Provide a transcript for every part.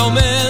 לא מ...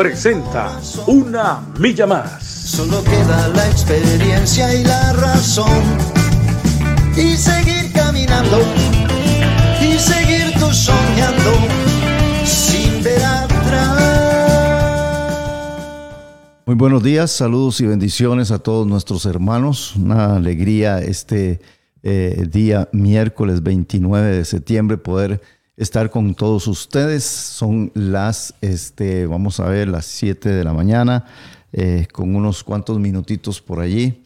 presenta Una Milla Más. Solo queda la experiencia y la razón. Y seguir caminando. Y seguir tú soñando. Sin ver atrás. Muy buenos días, saludos y bendiciones a todos nuestros hermanos. Una alegría este eh, día miércoles 29 de septiembre poder estar con todos ustedes. Son las, este, vamos a ver, las 7 de la mañana, eh, con unos cuantos minutitos por allí.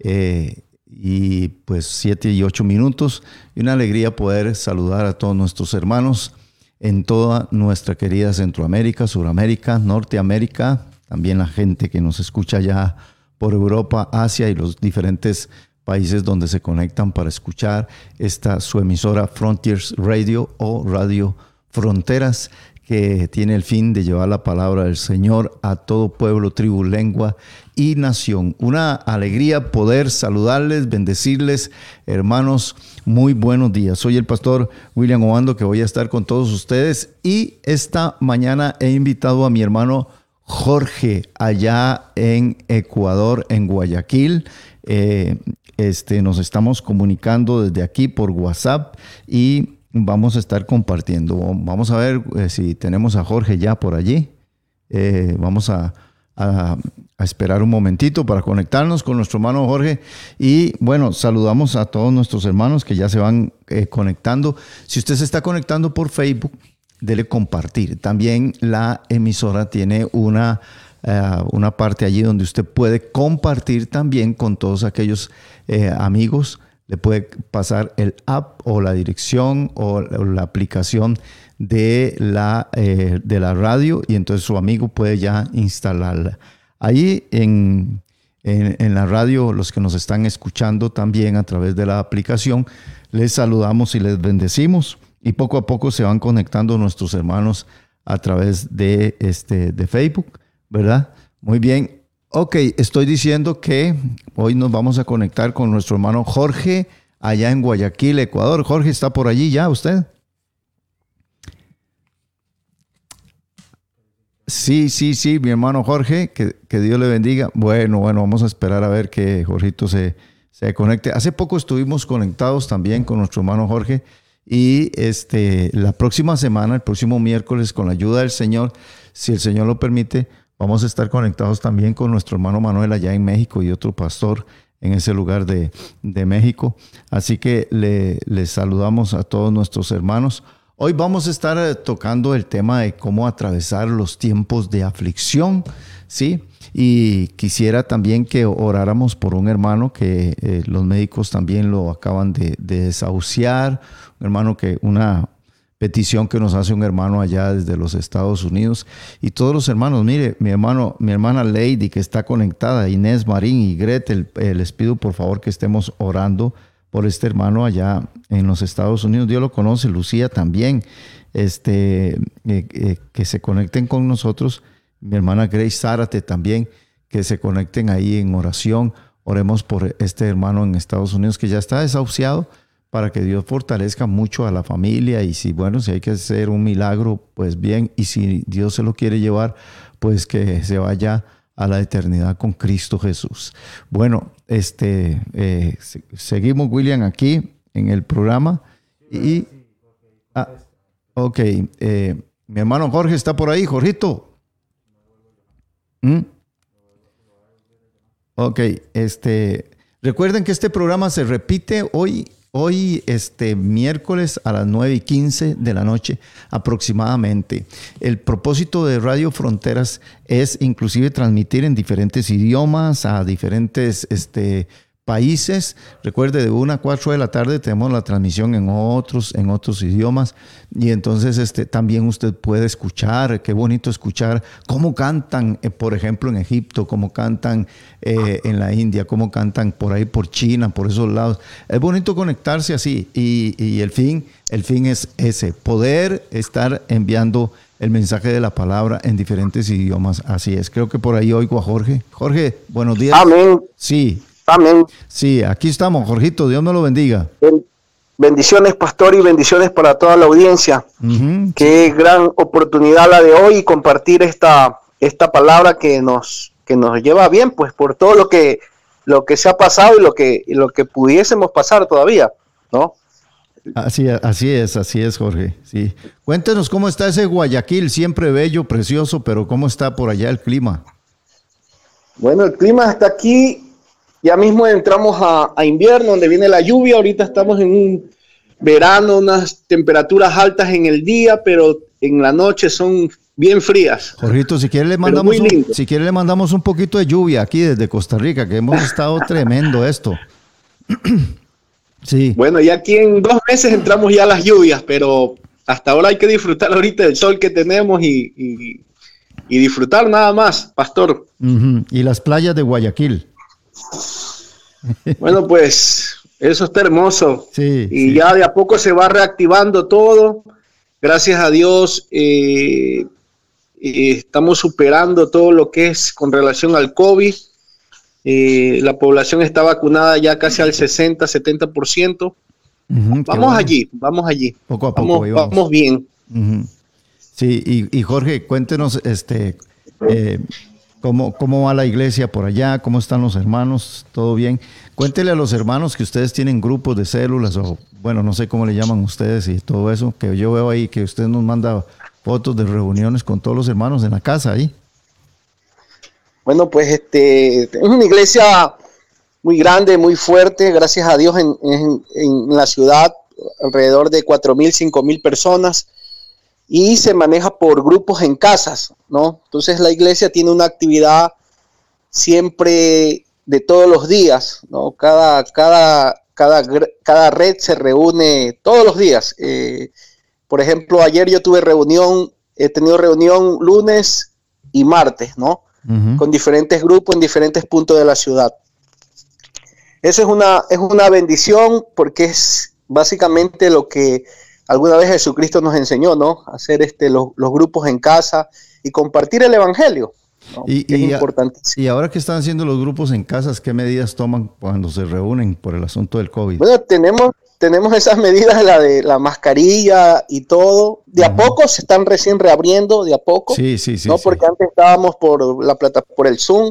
Eh, y pues 7 y 8 minutos. Y una alegría poder saludar a todos nuestros hermanos en toda nuestra querida Centroamérica, Suramérica, Norteamérica, también la gente que nos escucha ya por Europa, Asia y los diferentes países donde se conectan para escuchar esta su emisora Frontiers Radio o Radio Fronteras que tiene el fin de llevar la palabra del Señor a todo pueblo, tribu, lengua y nación. Una alegría poder saludarles, bendecirles, hermanos. Muy buenos días. Soy el pastor William Obando que voy a estar con todos ustedes y esta mañana he invitado a mi hermano Jorge allá en Ecuador, en Guayaquil. Eh, este, nos estamos comunicando desde aquí por WhatsApp y vamos a estar compartiendo. Vamos a ver eh, si tenemos a Jorge ya por allí. Eh, vamos a, a- esperar un momentito para conectarnos con nuestro hermano Jorge. Y bueno, saludamos a todos nuestros hermanos que ya se van conectando. Si usted se está conectando por Facebook, dele compartir. También la emisora tiene una, eh, una parte allí donde usted puede compartir también con todos aquellos eh, amigos. Le puede pasar el app o la dirección o, la aplicación de la, eh, de la radio y entonces su amigo puede ya instalarla. Ahí en, en la radio, los que nos están escuchando también a través de la aplicación, les saludamos y les bendecimos y poco a poco se van conectando nuestros hermanos a través de, este, de Facebook, ¿verdad? Muy bien. Ok, estoy diciendo que hoy nos vamos a conectar con nuestro hermano Jorge allá en Guayaquil, Ecuador. Jorge, ¿está por allí ya usted? Sí, sí, sí, mi hermano Jorge, que, que Dios le bendiga. Bueno, bueno, vamos a esperar a ver que Jorgito se, se conecte. Hace poco estuvimos conectados también con nuestro hermano Jorge y este, la próxima semana, el próximo miércoles, con la ayuda del Señor, si el Señor lo permite, vamos a estar conectados también con nuestro hermano Manuel allá en México y otro pastor en ese lugar de, de México. Así que le, les saludamos a todos nuestros hermanos. Hoy vamos a estar eh, tocando el tema de cómo atravesar los tiempos de aflicción, ¿sí? Y quisiera también que oráramos por un hermano que eh, los médicos también lo acaban de, de desahuciar, hermano que una petición que nos hace un hermano allá desde los Estados Unidos y todos los hermanos, mire, mi hermano, mi hermana Lady que está conectada, Inés Marín y Gretel, eh, les pido por favor que estemos orando por este hermano allá en los Estados Unidos. Dios lo conoce, Lucía también, este, eh, eh, que se conecten con nosotros. Mi hermana Grace Zárate también, que se conecten ahí en oración. Oremos por este hermano en Estados Unidos que ya está desahuciado para que Dios fortalezca mucho a la familia y si, bueno, si hay que hacer un milagro, pues bien, y si Dios se lo quiere llevar, pues que se vaya a la eternidad con Cristo Jesús. Bueno, este, eh, se- seguimos, William, aquí en el programa y, ah, ok, eh, Mi hermano Jorge está por ahí, Jorgito. ¿Mm? Ok, este, recuerden que este programa se repite hoy, hoy, este miércoles a las 9 y 15 de la noche aproximadamente. El propósito de Radio Fronteras es inclusive transmitir en diferentes idiomas a diferentes, este, países. Recuerde, de 1 a 4 de la tarde tenemos la transmisión en otros, en otros idiomas. Y entonces este, también usted puede escuchar, qué bonito escuchar cómo cantan, eh, por ejemplo, en Egipto, cómo cantan eh, en la India, cómo cantan por ahí, por China, por esos lados. Es bonito conectarse así. Y, y el fin, el fin es ese, poder estar enviando el mensaje de la palabra en diferentes idiomas. Así es. Creo que por ahí oigo a Jorge. Jorge, buenos días. Amén. Sí, Amén. Sí, aquí estamos, Jorgito, Dios me lo bendiga. Ben- Bendiciones, pastor, y bendiciones para toda la audiencia. Qué gran oportunidad la de hoy compartir esta, esta palabra que nos, que nos lleva bien, pues por todo lo que, lo que se ha pasado y lo que, y lo que pudiésemos pasar todavía, ¿no? Así, así es, así es, Jorge. Sí. Cuéntenos cómo está ese Guayaquil, siempre bello, precioso, pero cómo está por allá el clima. Bueno, el clima está aquí, ya mismo entramos a, a invierno, donde viene la lluvia, ahorita estamos en un verano, unas temperaturas altas en el día, pero en la noche son bien frías. Jorgito, si quiere le mandamos un, si quiere le mandamos un poquito de lluvia aquí desde Costa Rica, que hemos estado tremendo esto. Sí. Bueno, ya aquí en dos meses entramos ya a las lluvias, pero hasta ahora hay que disfrutar ahorita del sol que tenemos y, y- y disfrutar nada más, pastor. Y las playas de Guayaquil. Bueno, pues eso está hermoso. Sí, y sí. ya de a poco se va reactivando todo. Gracias a Dios eh, eh, estamos superando todo lo que es con relación al COVID. Eh, la población está vacunada ya casi al 60-70%. Ujú, qué Vamos bueno. allí, vamos allí. Poco a poco, Vamos, ahí vamos. vamos bien. Sí, y, y Jorge, cuéntenos este cómo, va la iglesia por allá, cómo están los hermanos, todo bien. Cuéntele a los hermanos que ustedes tienen grupos de células o, bueno, no sé cómo le llaman ustedes y todo eso, que yo veo ahí que usted nos manda fotos de reuniones con todos los hermanos en la casa ahí. Bueno, pues este es una iglesia muy grande, muy fuerte, gracias a Dios en la ciudad, alrededor de 4.000, 5.000 personas, y se maneja por grupos en casas, ¿no? Entonces la iglesia tiene una actividad siempre de todos los días, ¿no? Cada, cada, cada, cada red se reúne todos los días. Eh, por ejemplo, ayer yo tuve reunión, he tenido reunión lunes y martes, ¿no? Con diferentes grupos en diferentes puntos de la ciudad. Eso es una, es una bendición porque es básicamente lo que alguna vez Jesucristo nos enseñó, ¿no? Hacer este, los, los grupos en casa y compartir el Evangelio. ¿no? Y- es y- importantísimo. Y ahora que están haciendo los grupos en casas, ¿qué medidas toman cuando se reúnen por el asunto del COVID? Bueno, tenemos, tenemos esas medidas, la de la mascarilla y todo. De a Ujú. poco se están recién reabriendo, de a poco. Sí, sí, sí. no sí. porque antes estábamos por la plata, por el Zoom,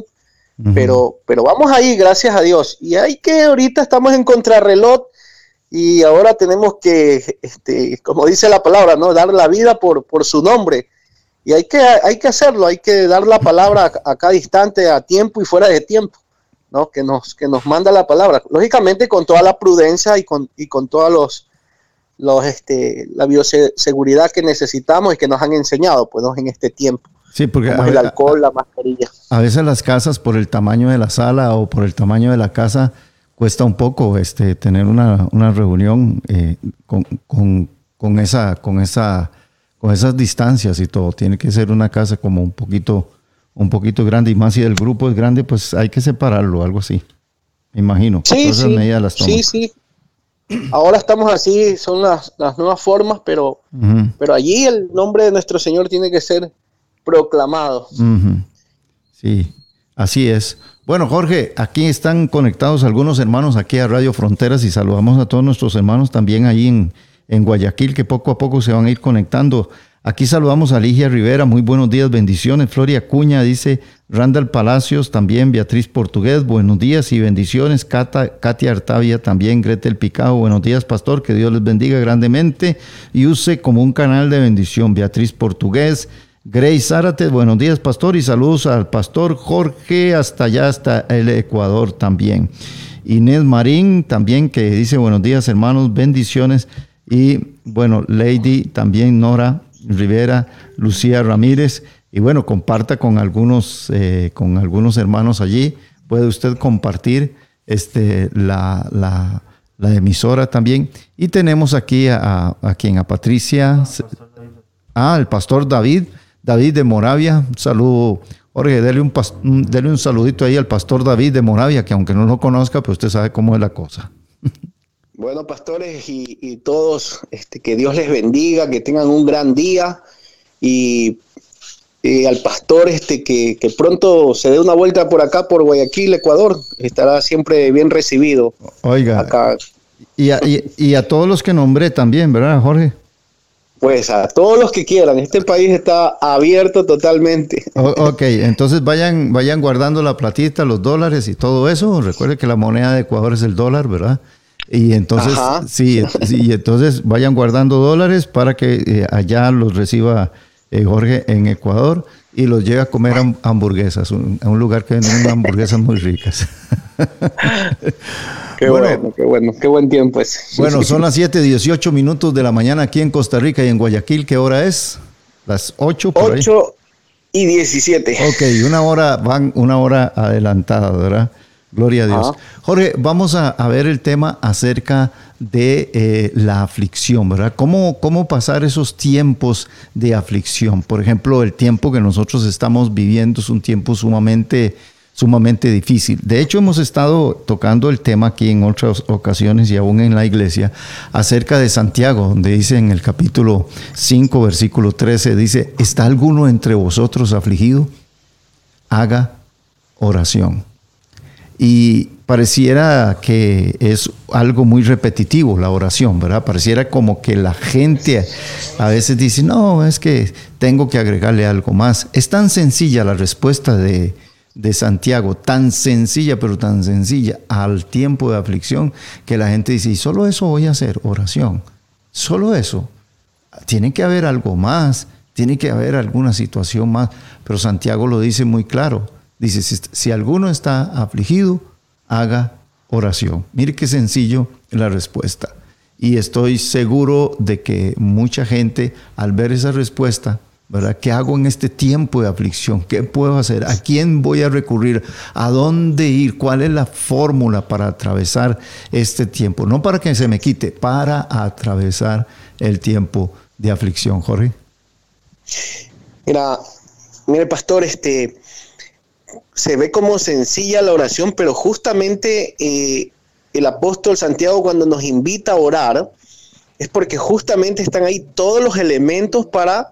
pero, pero vamos ahí, gracias a Dios. Y hay que, ahorita estamos en contrarreloj y ahora tenemos que, este, como dice la palabra, ¿no? Dar la vida por, por su nombre. Y hay que, hay que hacerlo, hay que dar la palabra a, a cada instante, a tiempo y fuera de tiempo, ¿no? Que nos, que nos manda la palabra. Lógicamente con toda la prudencia y con, y con todos los, los, este, la bioseguridad que necesitamos y que nos han enseñado, pues, ¿no? en este tiempo, Sí, porque como a, el alcohol, la mascarilla. a veces las casas, por el tamaño de la sala o por el tamaño de la casa, cuesta un poco este, tener una, una reunión eh, con, con- con esa, con, esa, con esas distancias y todo. Tiene que ser una casa como un poquito, un poquito grande y más si el grupo es grande, pues hay que separarlo, algo así. Me imagino. Sí, sí, las sí, sí. Ahora estamos así, son las, las nuevas formas, pero, pero allí el nombre de nuestro Señor tiene que ser proclamado. Sí, así es. Bueno, Jorge, aquí están conectados algunos hermanos aquí a Radio Fronteras y saludamos a todos nuestros hermanos también ahí en, en Guayaquil que poco a poco se van a ir conectando. Aquí saludamos a Ligia Rivera, muy buenos días, bendiciones. Floria Cuña dice, Randall Palacios también, Beatriz Portugués, buenos días y bendiciones. Katia Artavia también, Gretel Picao, buenos días, pastor, que Dios les bendiga grandemente y use como un canal de bendición. Beatriz Portugués, Grace Zárate, buenos días, pastor, y saludos al pastor Jorge, hasta allá, hasta el Ecuador también. Inés Marín también, que dice buenos días, hermanos, bendiciones. Y bueno, Lady también, Nora Rivera, Lucía Ramírez. Y bueno, comparta con algunos, eh, con algunos hermanos allí. Puede usted compartir este, la, la, la emisora también. Y tenemos aquí a, a quien, a Patricia. Ah, el pastor David. David de Moravia, un saludo. Jorge, dele un, dele un saludito ahí al pastor David de Moravia, que aunque no lo conozca, pues usted sabe cómo es la cosa. Bueno, pastores y, y todos, este, que Dios les bendiga, que tengan un gran día y, y al pastor este, que, que pronto se dé una vuelta por acá, por Guayaquil, Ecuador, estará siempre bien recibido Oiga, acá. y a, y- y a todos los que nombré también, ¿verdad, Jorge? Pues a todos los que quieran, este país está abierto totalmente. O- ok, entonces vayan, vayan guardando la platita, los dólares y todo eso. Recuerde que la moneda de Ecuador es el dólar, ¿verdad? Y entonces, Ajá. sí, y entonces vayan guardando dólares para que eh, allá los reciba eh, Jorge en Ecuador y los lleve a comer ham- hamburguesas, un- a un lugar que venden unas hamburguesas muy ricas. Qué Bueno. bueno, qué bueno, qué buen tiempo es. Bueno, son las 7, 18 minutos de la mañana aquí en Costa Rica y en Guayaquil. ¿Qué hora es? Las 8 por ahí. 8 y 17. Ok, una hora, van una hora adelantada, ¿verdad? Gloria a Dios. Ajá. Jorge, vamos a, a ver el tema acerca de eh, la aflicción, ¿verdad? ¿Cómo, ¿Cómo pasar esos tiempos de aflicción? Por ejemplo, el tiempo que nosotros estamos viviendo es un tiempo sumamente, sumamente difícil. De hecho, hemos estado tocando el tema aquí en otras ocasiones y aún en la iglesia acerca de Santiago, donde dice en el capítulo 5, versículo 13, dice, ¿está alguno entre vosotros afligido? Haga oración. Y pareciera que es algo muy repetitivo la oración, ¿verdad? Pareciera como que la gente a veces dice, no, es que tengo que agregarle algo más. Es tan sencilla la respuesta de, de Santiago, tan sencilla, pero tan sencilla al tiempo de aflicción, que la gente dice, y solo eso voy a hacer, oración. Solo eso. Tiene que haber algo más, tiene que haber alguna situación más, pero Santiago lo dice muy claro. Dice, si, alguno está afligido, haga oración. Mire qué sencillo la respuesta. Y estoy seguro de que mucha gente al ver esa respuesta, ¿verdad? ¿Qué hago en este tiempo de aflicción? ¿Qué puedo hacer? ¿A quién voy a recurrir? ¿A dónde ir? ¿Cuál es la fórmula para atravesar este tiempo? No para que se me quite, para atravesar el tiempo de aflicción, Jorge. Mira, mire, pastor, este se ve como sencilla la oración, pero justamente eh, el apóstol Santiago cuando nos invita a orar es porque justamente están ahí todos los elementos para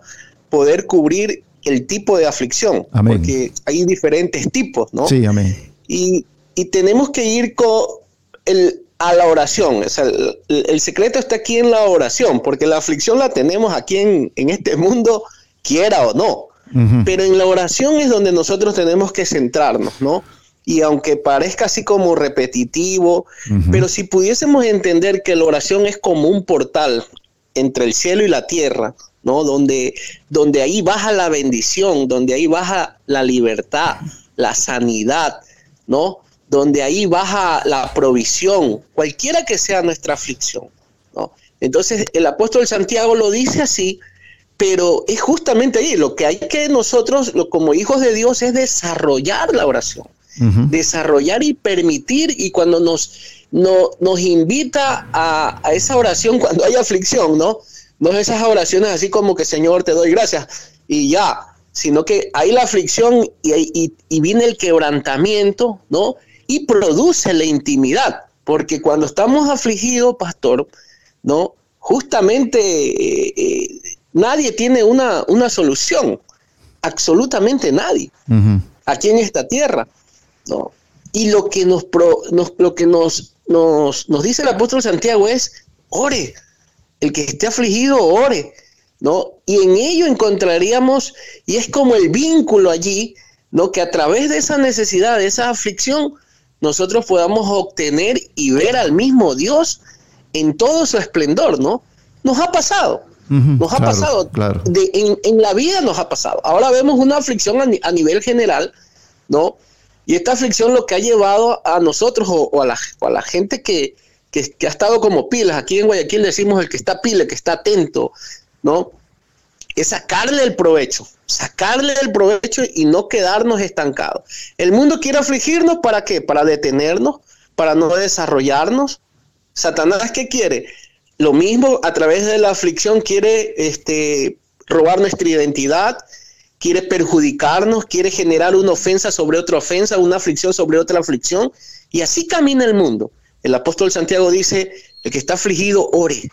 poder cubrir el tipo de aflicción, Amén. porque hay diferentes tipos, ¿no? Sí, amén. Y, y tenemos que ir con el, a la oración. O sea, el, el secreto está aquí en la oración, porque la aflicción la tenemos aquí en, en este mundo, quiera o no. Pero en la oración es donde nosotros tenemos que centrarnos, ¿no? Y aunque parezca así como repetitivo, pero si pudiésemos entender que la oración es como un portal entre el cielo y la tierra, ¿no? Donde, donde ahí baja la bendición, donde ahí baja la libertad, la sanidad, ¿no? Donde ahí baja la provisión, cualquiera que sea nuestra aflicción, ¿no? Entonces el apóstol Santiago lo dice así, pero es justamente ahí, lo que hay que nosotros, lo- como hijos de Dios, es desarrollar la oración desarrollar y permitir y cuando nos, no- nos invita a, a esa oración cuando hay aflicción, ¿no? No es esas oraciones así como que Señor te doy gracias y ya, sino que hay la aflicción y, y- y viene el quebrantamiento, ¿no? Y produce la intimidad, porque cuando estamos afligidos, pastor, ¿no? Justamente eh, eh, nadie tiene una, una solución, absolutamente nadie aquí en esta tierra. ¿no? Y lo que nos, pro- nos- lo que nos, nos, nos dice el apóstol Santiago es, ore, el que esté afligido, ore, ¿no? Y en ello encontraríamos, y es como el vínculo allí, ¿no? Que a través de esa necesidad, de esa aflicción, nosotros podamos obtener y ver al mismo Dios en todo su esplendor, ¿no? Nos ha pasado, Nos ha claro, pasado, Claro. de- en, en la vida nos ha pasado. Ahora vemos una aflicción a, ni- a nivel general, ¿no? Y esta aflicción lo que ha llevado a nosotros o, o a, la, o a la gente que, que- que ha estado como pilas, aquí en Guayaquil decimos el que está pila, el que está atento, ¿no? Es sacarle el provecho, sacarle el provecho y no quedarnos estancados. El mundo quiere afligirnos para qué? Para detenernos, para no desarrollarnos. Satanás, ¿qué quiere? Lo mismo a través de la aflicción quiere este, robar nuestra identidad, quiere perjudicarnos, quiere generar una ofensa sobre otra ofensa, una aflicción sobre otra aflicción, y así camina el mundo. El apóstol Santiago dice, el que está afligido, ore.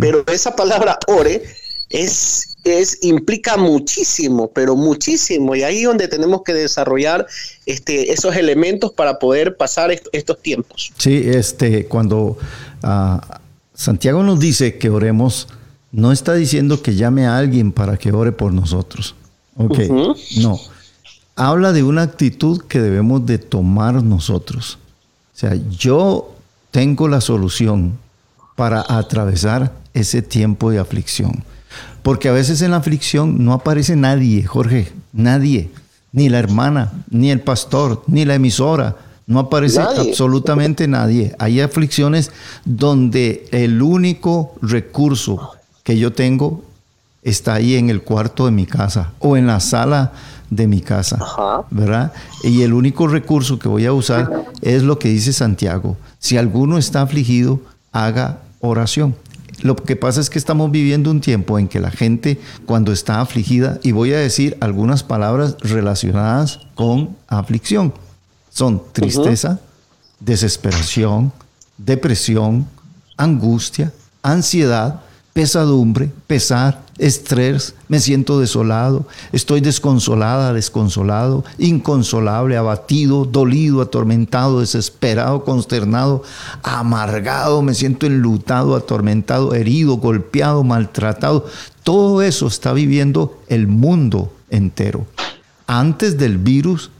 Pero esa palabra ore es, es, implica muchísimo, pero muchísimo, y ahí es donde tenemos que desarrollar este, esos elementos para poder pasar est- estos tiempos. Sí, este, cuando ah, Santiago nos dice que oremos, no está diciendo que llame a alguien para que ore por nosotros. Ok, no. Habla de una actitud que debemos de tomar nosotros. O sea, yo tengo la solución para atravesar ese tiempo de aflicción. Porque a veces en la aflicción no aparece nadie, Jorge, nadie. Ni la hermana, ni el pastor, ni la emisora. No aparece Nadie. absolutamente nadie. Hay aflicciones donde el único recurso que yo tengo está ahí en el cuarto de mi casa o en la sala de mi casa, Ajá. ¿verdad? Y el único recurso que voy a usar es lo que dice Santiago. Si alguno está afligido, haga oración. Lo que pasa es que estamos viviendo un tiempo en que la gente cuando está afligida, y voy a decir algunas palabras relacionadas con aflicción, son tristeza, desesperación, depresión, angustia, ansiedad, pesadumbre, pesar, estrés, me siento desolado, estoy desconsolada, desconsolado, inconsolable, abatido, dolido, atormentado, desesperado, consternado, amargado, me siento enlutado, atormentado, herido, golpeado, maltratado. Todo eso está viviendo el mundo entero. Antes del virus,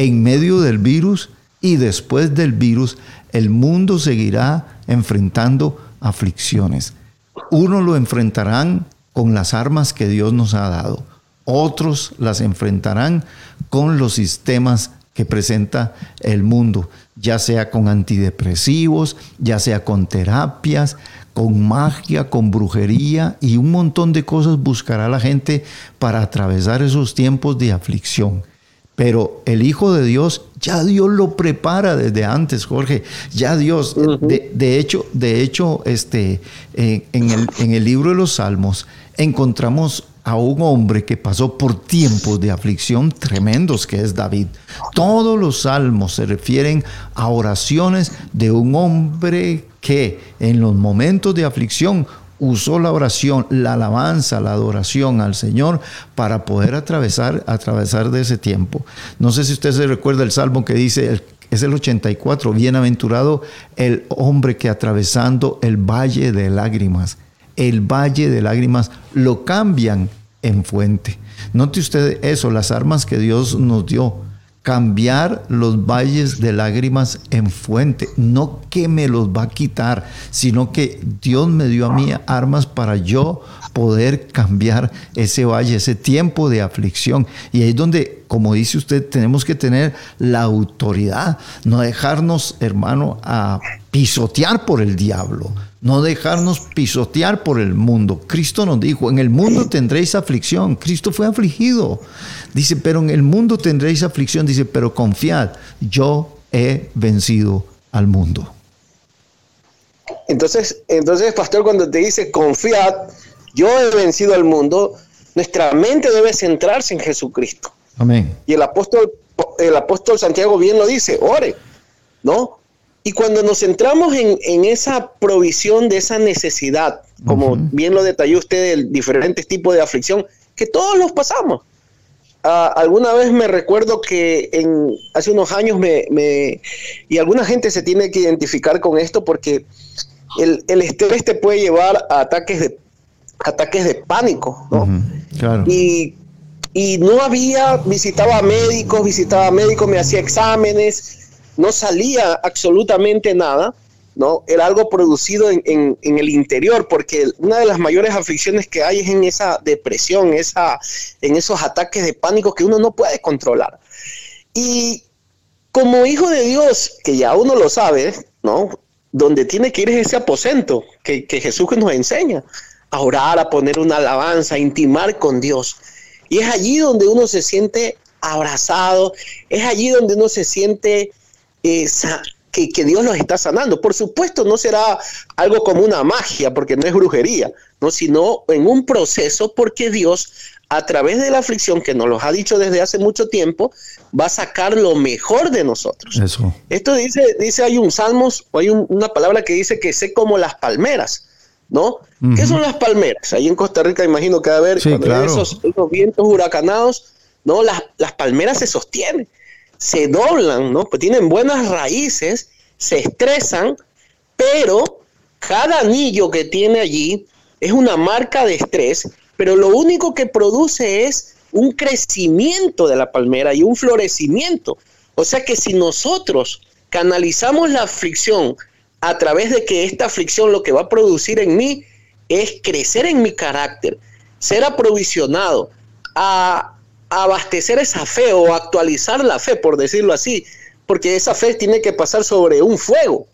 en medio del virus y después del virus, el mundo seguirá enfrentando aflicciones. Unos lo enfrentarán con las armas que Dios nos ha dado. Otros las enfrentarán con los sistemas que presenta el mundo, ya sea con antidepresivos, ya sea con terapias, con magia, con brujería y un montón de cosas buscará la gente para atravesar esos tiempos de aflicción. Pero el Hijo de Dios, ya Dios lo prepara desde antes, Jorge. Ya Dios, de, de hecho, de hecho, este, eh, en, el, en el libro de los Salmos encontramos a un hombre que pasó por tiempos de aflicción tremendos, que es David. Todos los salmos se refieren a oraciones de un hombre que en los momentos de aflicción usó la oración, la alabanza, la adoración al Señor para poder atravesar, atravesar de ese tiempo. No sé si usted se recuerda el salmo que dice, es el 84, bienaventurado el hombre que atravesando el valle de lágrimas, el valle de lágrimas lo cambian en fuente. Note usted eso, las armas que Dios nos dio cambiar los valles de lágrimas en fuente. No que me los va a quitar, sino que Dios me dio a mí armas para yo poder cambiar ese valle, ese tiempo de aflicción. Y ahí es donde, como dice usted, tenemos que tener la autoridad, no dejarnos, hermano, a pisotear por el diablo. No dejarnos pisotear por el mundo. Cristo nos dijo, en el mundo tendréis aflicción. Cristo fue afligido. Dice, pero en el mundo tendréis aflicción. Dice, pero confiad, yo he vencido al mundo. Entonces, entonces, pastor, cuando te dice confiad, yo he vencido al mundo, nuestra mente debe centrarse en Jesucristo. Amén. Y el apóstol, el apóstol Santiago bien lo dice, ore, ¿no? Y cuando nos centramos en, en esa provisión de esa necesidad, como bien lo detalló usted, de diferentes tipos de aflicción, que todos los pasamos. Ah, alguna vez me recuerdo que en, hace unos años me, me- y alguna gente se tiene que identificar con esto porque el, el estrés te puede llevar a ataques de, ataques de pánico, ¿no? Claro. y, y no había, visitaba médicos, visitaba médicos, me hacía exámenes, no salía absolutamente nada, ¿no? Era algo producido en, en- el interior, porque una de las mayores aflicciones que hay es en esa depresión, esa, en esos ataques de pánico que uno no puede controlar. Y como hijo de Dios, que ya uno lo sabe, ¿no? Donde tiene que ir es ese aposento que, que Jesús nos enseña, a orar, a poner una alabanza, a intimar con Dios. Y es allí donde uno se siente abrazado, es allí donde uno se siente eh, que, que Dios los está sanando. Por supuesto, no será algo como una magia, porque no es brujería, ¿no? sino en un proceso, porque Dios, a través de la aflicción que nos los ha dicho desde hace mucho tiempo, va a sacar lo mejor de nosotros. Eso. Esto dice, dice, hay un salmos, o hay un- una palabra que dice que sé como las palmeras, ¿no? ¿Qué son las palmeras? Ahí en Costa Rica imagino que va a haber Sí, cuando hay claro. esos, esos vientos huracanados, ¿no? Las, las palmeras se sostienen, se doblan, ¿no? Pues tienen buenas raíces, se estresan, pero cada anillo que tiene allí es una marca de estrés, pero lo único que produce es un crecimiento de la palmera y un florecimiento. O sea que si nosotros canalizamos la aflicción a través de que esta aflicción lo que va a producir en mí es crecer en mi carácter, ser aprovisionado, a, abastecer esa fe o actualizar la fe, por decirlo así, porque esa fe tiene que pasar sobre un fuego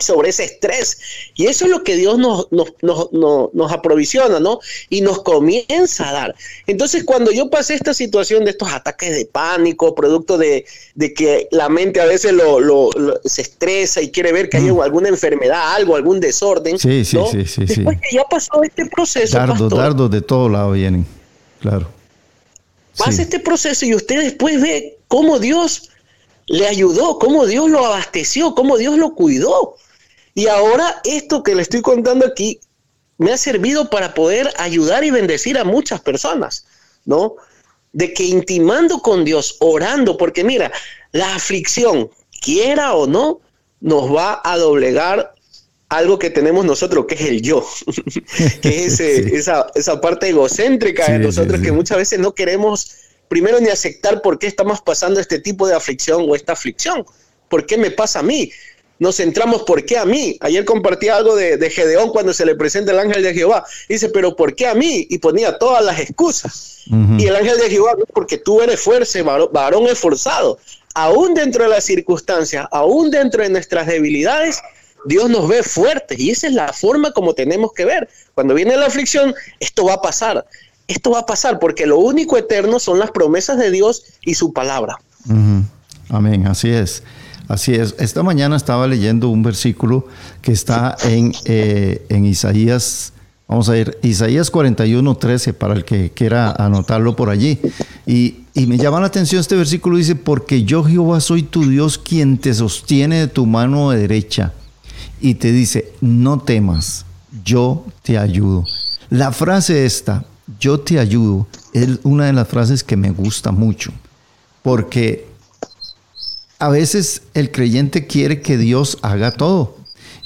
sobre ese estrés. Y eso es lo que Dios nos, nos, nos, nos, nos aprovisiona, ¿no? Y nos comienza a dar. Entonces, cuando yo pasé esta situación de estos ataques de pánico, producto de, de que la mente a veces lo, lo- lo- se estresa y quiere ver que hay alguna enfermedad, algo, algún desorden. Sí, sí, ¿no? sí, sí, sí. Después que ya pasó este proceso, Dardos, dardos de todo lado vienen. Claro. Pasa Sí. este proceso y usted después ve cómo Dios le ayudó, cómo Dios lo abasteció, cómo Dios lo cuidó. Y ahora esto que le estoy contando aquí me ha servido para poder ayudar y bendecir a muchas personas, ¿no? De que intimando con Dios, orando, porque mira, la aflicción, quiera o no, nos va a doblegar algo que tenemos nosotros, que es el yo, que es ese- Sí. esa, esa parte egocéntrica Sí, de nosotros sí. que muchas veces no queremos primero ni aceptar por qué estamos pasando este tipo de aflicción o esta aflicción. ¿Por qué me pasa a mí? Nos centramos, ¿por qué a mí? Ayer compartí algo de, de Gedeón cuando se le presenta el ángel de Jehová. Dice, pero ¿por qué a mí? Y ponía todas las excusas. Ujú. Y el ángel de Jehová, "No, porque tú eres fuerte, varón esforzado. Aún dentro de las circunstancias, aún dentro de nuestras debilidades, Dios nos ve fuertes. Y esa es la forma como tenemos que ver. Cuando viene la aflicción, esto va a pasar. Esto va a pasar porque lo único eterno son las promesas de Dios y su palabra. Amén, así es. Así es. Esta mañana estaba leyendo un versículo que está en, eh, en Isaías, vamos a ir, Isaías 41, 13, para el que quiera anotarlo por allí. Y, y me llama la atención este versículo, dice, porque yo Jehová soy tu Dios quien te sostiene de tu mano derecha. Y te dice, no temas, yo te ayudo. La frase esta, yo te ayudo, es una de las frases que me gusta mucho porque a veces el creyente quiere que Dios haga todo.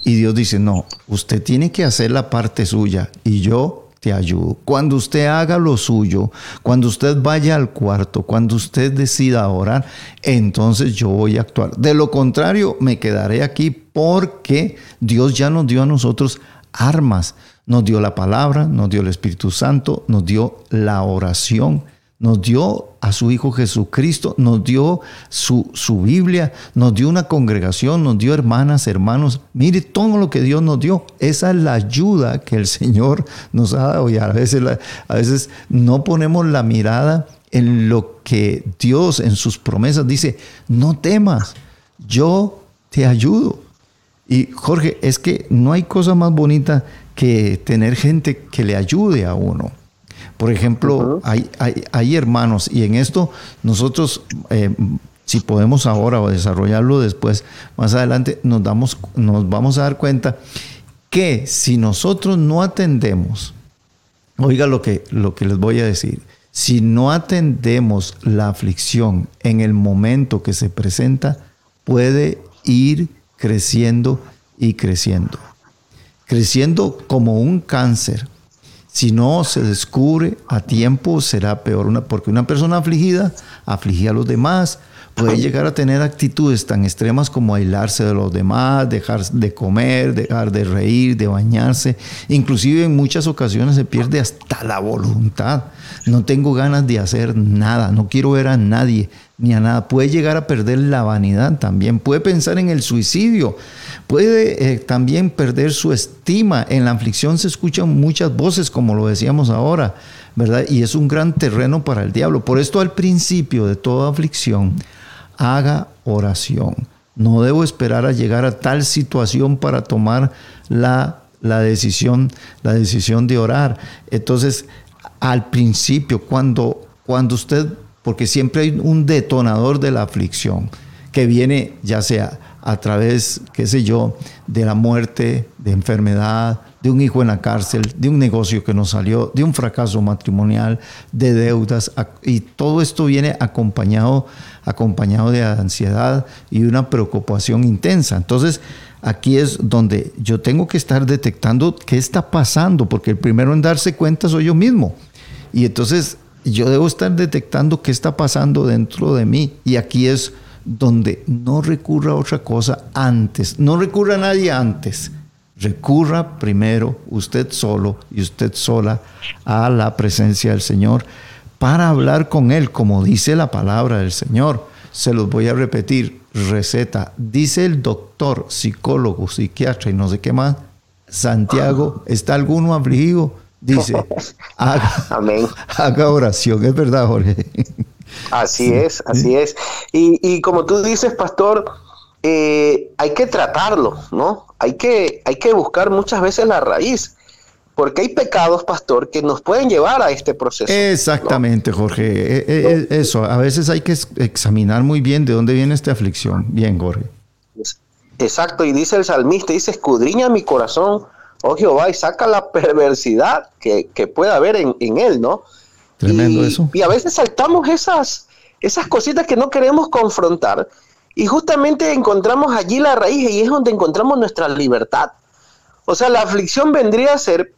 Y Dios dice, no, usted tiene que hacer la parte suya y yo ayudo. Cuando usted haga lo suyo, cuando usted vaya al cuarto, cuando usted decida orar, entonces yo voy a actuar. De lo contrario, me quedaré aquí porque Dios ya nos dio a nosotros armas. Nos dio la palabra, nos dio el Espíritu Santo, nos dio la oración nos dio a su Hijo Jesucristo, nos dio su, su, Biblia, nos dio una congregación, nos dio hermanas, hermanos. Mire todo lo que Dios nos dio. Esa es la ayuda que el Señor nos ha dado. Y a veces, a veces no ponemos la mirada en lo que Dios en sus promesas dice, no temas, yo te ayudo. Y Jorge, es que no hay cosa más bonita que tener gente que le ayude a uno. Por ejemplo, uh -huh. hay, hay, hay, hermanos, y en esto nosotros, eh, si podemos ahora o desarrollarlo después, más adelante, nos, damos, nos vamos a dar cuenta que si nosotros no atendemos, oiga lo que, lo que les voy a decir, si no atendemos la aflicción en el momento que se presenta, puede ir creciendo y creciendo. Creciendo como un cáncer Si no se descubre a tiempo, será peor, una, porque una persona afligida aflige a los demás, puede llegar a tener actitudes tan extremas como aislarse de los demás, dejar de comer, dejar de reír, de bañarse. Inclusive en muchas ocasiones se pierde hasta la voluntad. No tengo ganas de hacer nada, no quiero ver a nadie ni a nada. Puede llegar a perder la vanidad también, puede pensar en el suicidio, puede eh, también perder su estima. En la aflicción se escuchan muchas voces, como lo decíamos ahora, ¿verdad? Y es un gran terreno para el diablo. Por esto al principio de toda aflicción, haga oración. No debo esperar a llegar a tal situación para tomar la, la decisión, la decisión de orar. Entonces, al principio, cuando, cuando usted, porque siempre hay un detonador de la aflicción, que viene ya sea a través, qué sé yo, de la muerte, de enfermedad, de un hijo en la cárcel, de un negocio que no salió, de un fracaso matrimonial, de deudas, y todo esto viene acompañado, acompañado de ansiedad y una preocupación intensa. Entonces, aquí es donde yo tengo que estar detectando qué está pasando, porque el primero en darse cuenta soy yo mismo. Y entonces yo debo estar detectando qué está pasando dentro de mí. Y aquí es donde no recurra a otra cosa antes, no recurra a nadie antes. Recurra primero usted solo y usted sola a la presencia del Señor para hablar con Él, como dice la palabra del Señor. Se los voy a repetir, receta. Dice el doctor, psicólogo, psiquiatra y no sé qué más. Santiago, ¿está alguno afligido? Dice, haga, haga oración. Es verdad, Jorge. Así es, así es. Y, y como tú dices, pastor, eh, hay que tratarlo, ¿no? Hay que, hay que buscar muchas veces la raíz, porque hay pecados, pastor, que nos pueden llevar a este proceso. Exactamente, Jorge. Eh, eh, Eso, a veces hay que examinar muy bien de dónde viene esta aflicción. Bien, Jorge. Exacto, y dice el salmista, dice, escudriña mi corazón, oh Jehová, y saca la perversidad que, que pueda haber en, en él, ¿no? Tremendo y, eso. Y a veces saltamos esas, esas cositas que no queremos confrontar y justamente encontramos allí la raíz y es donde encontramos nuestra libertad. O sea, la aflicción vendría a ser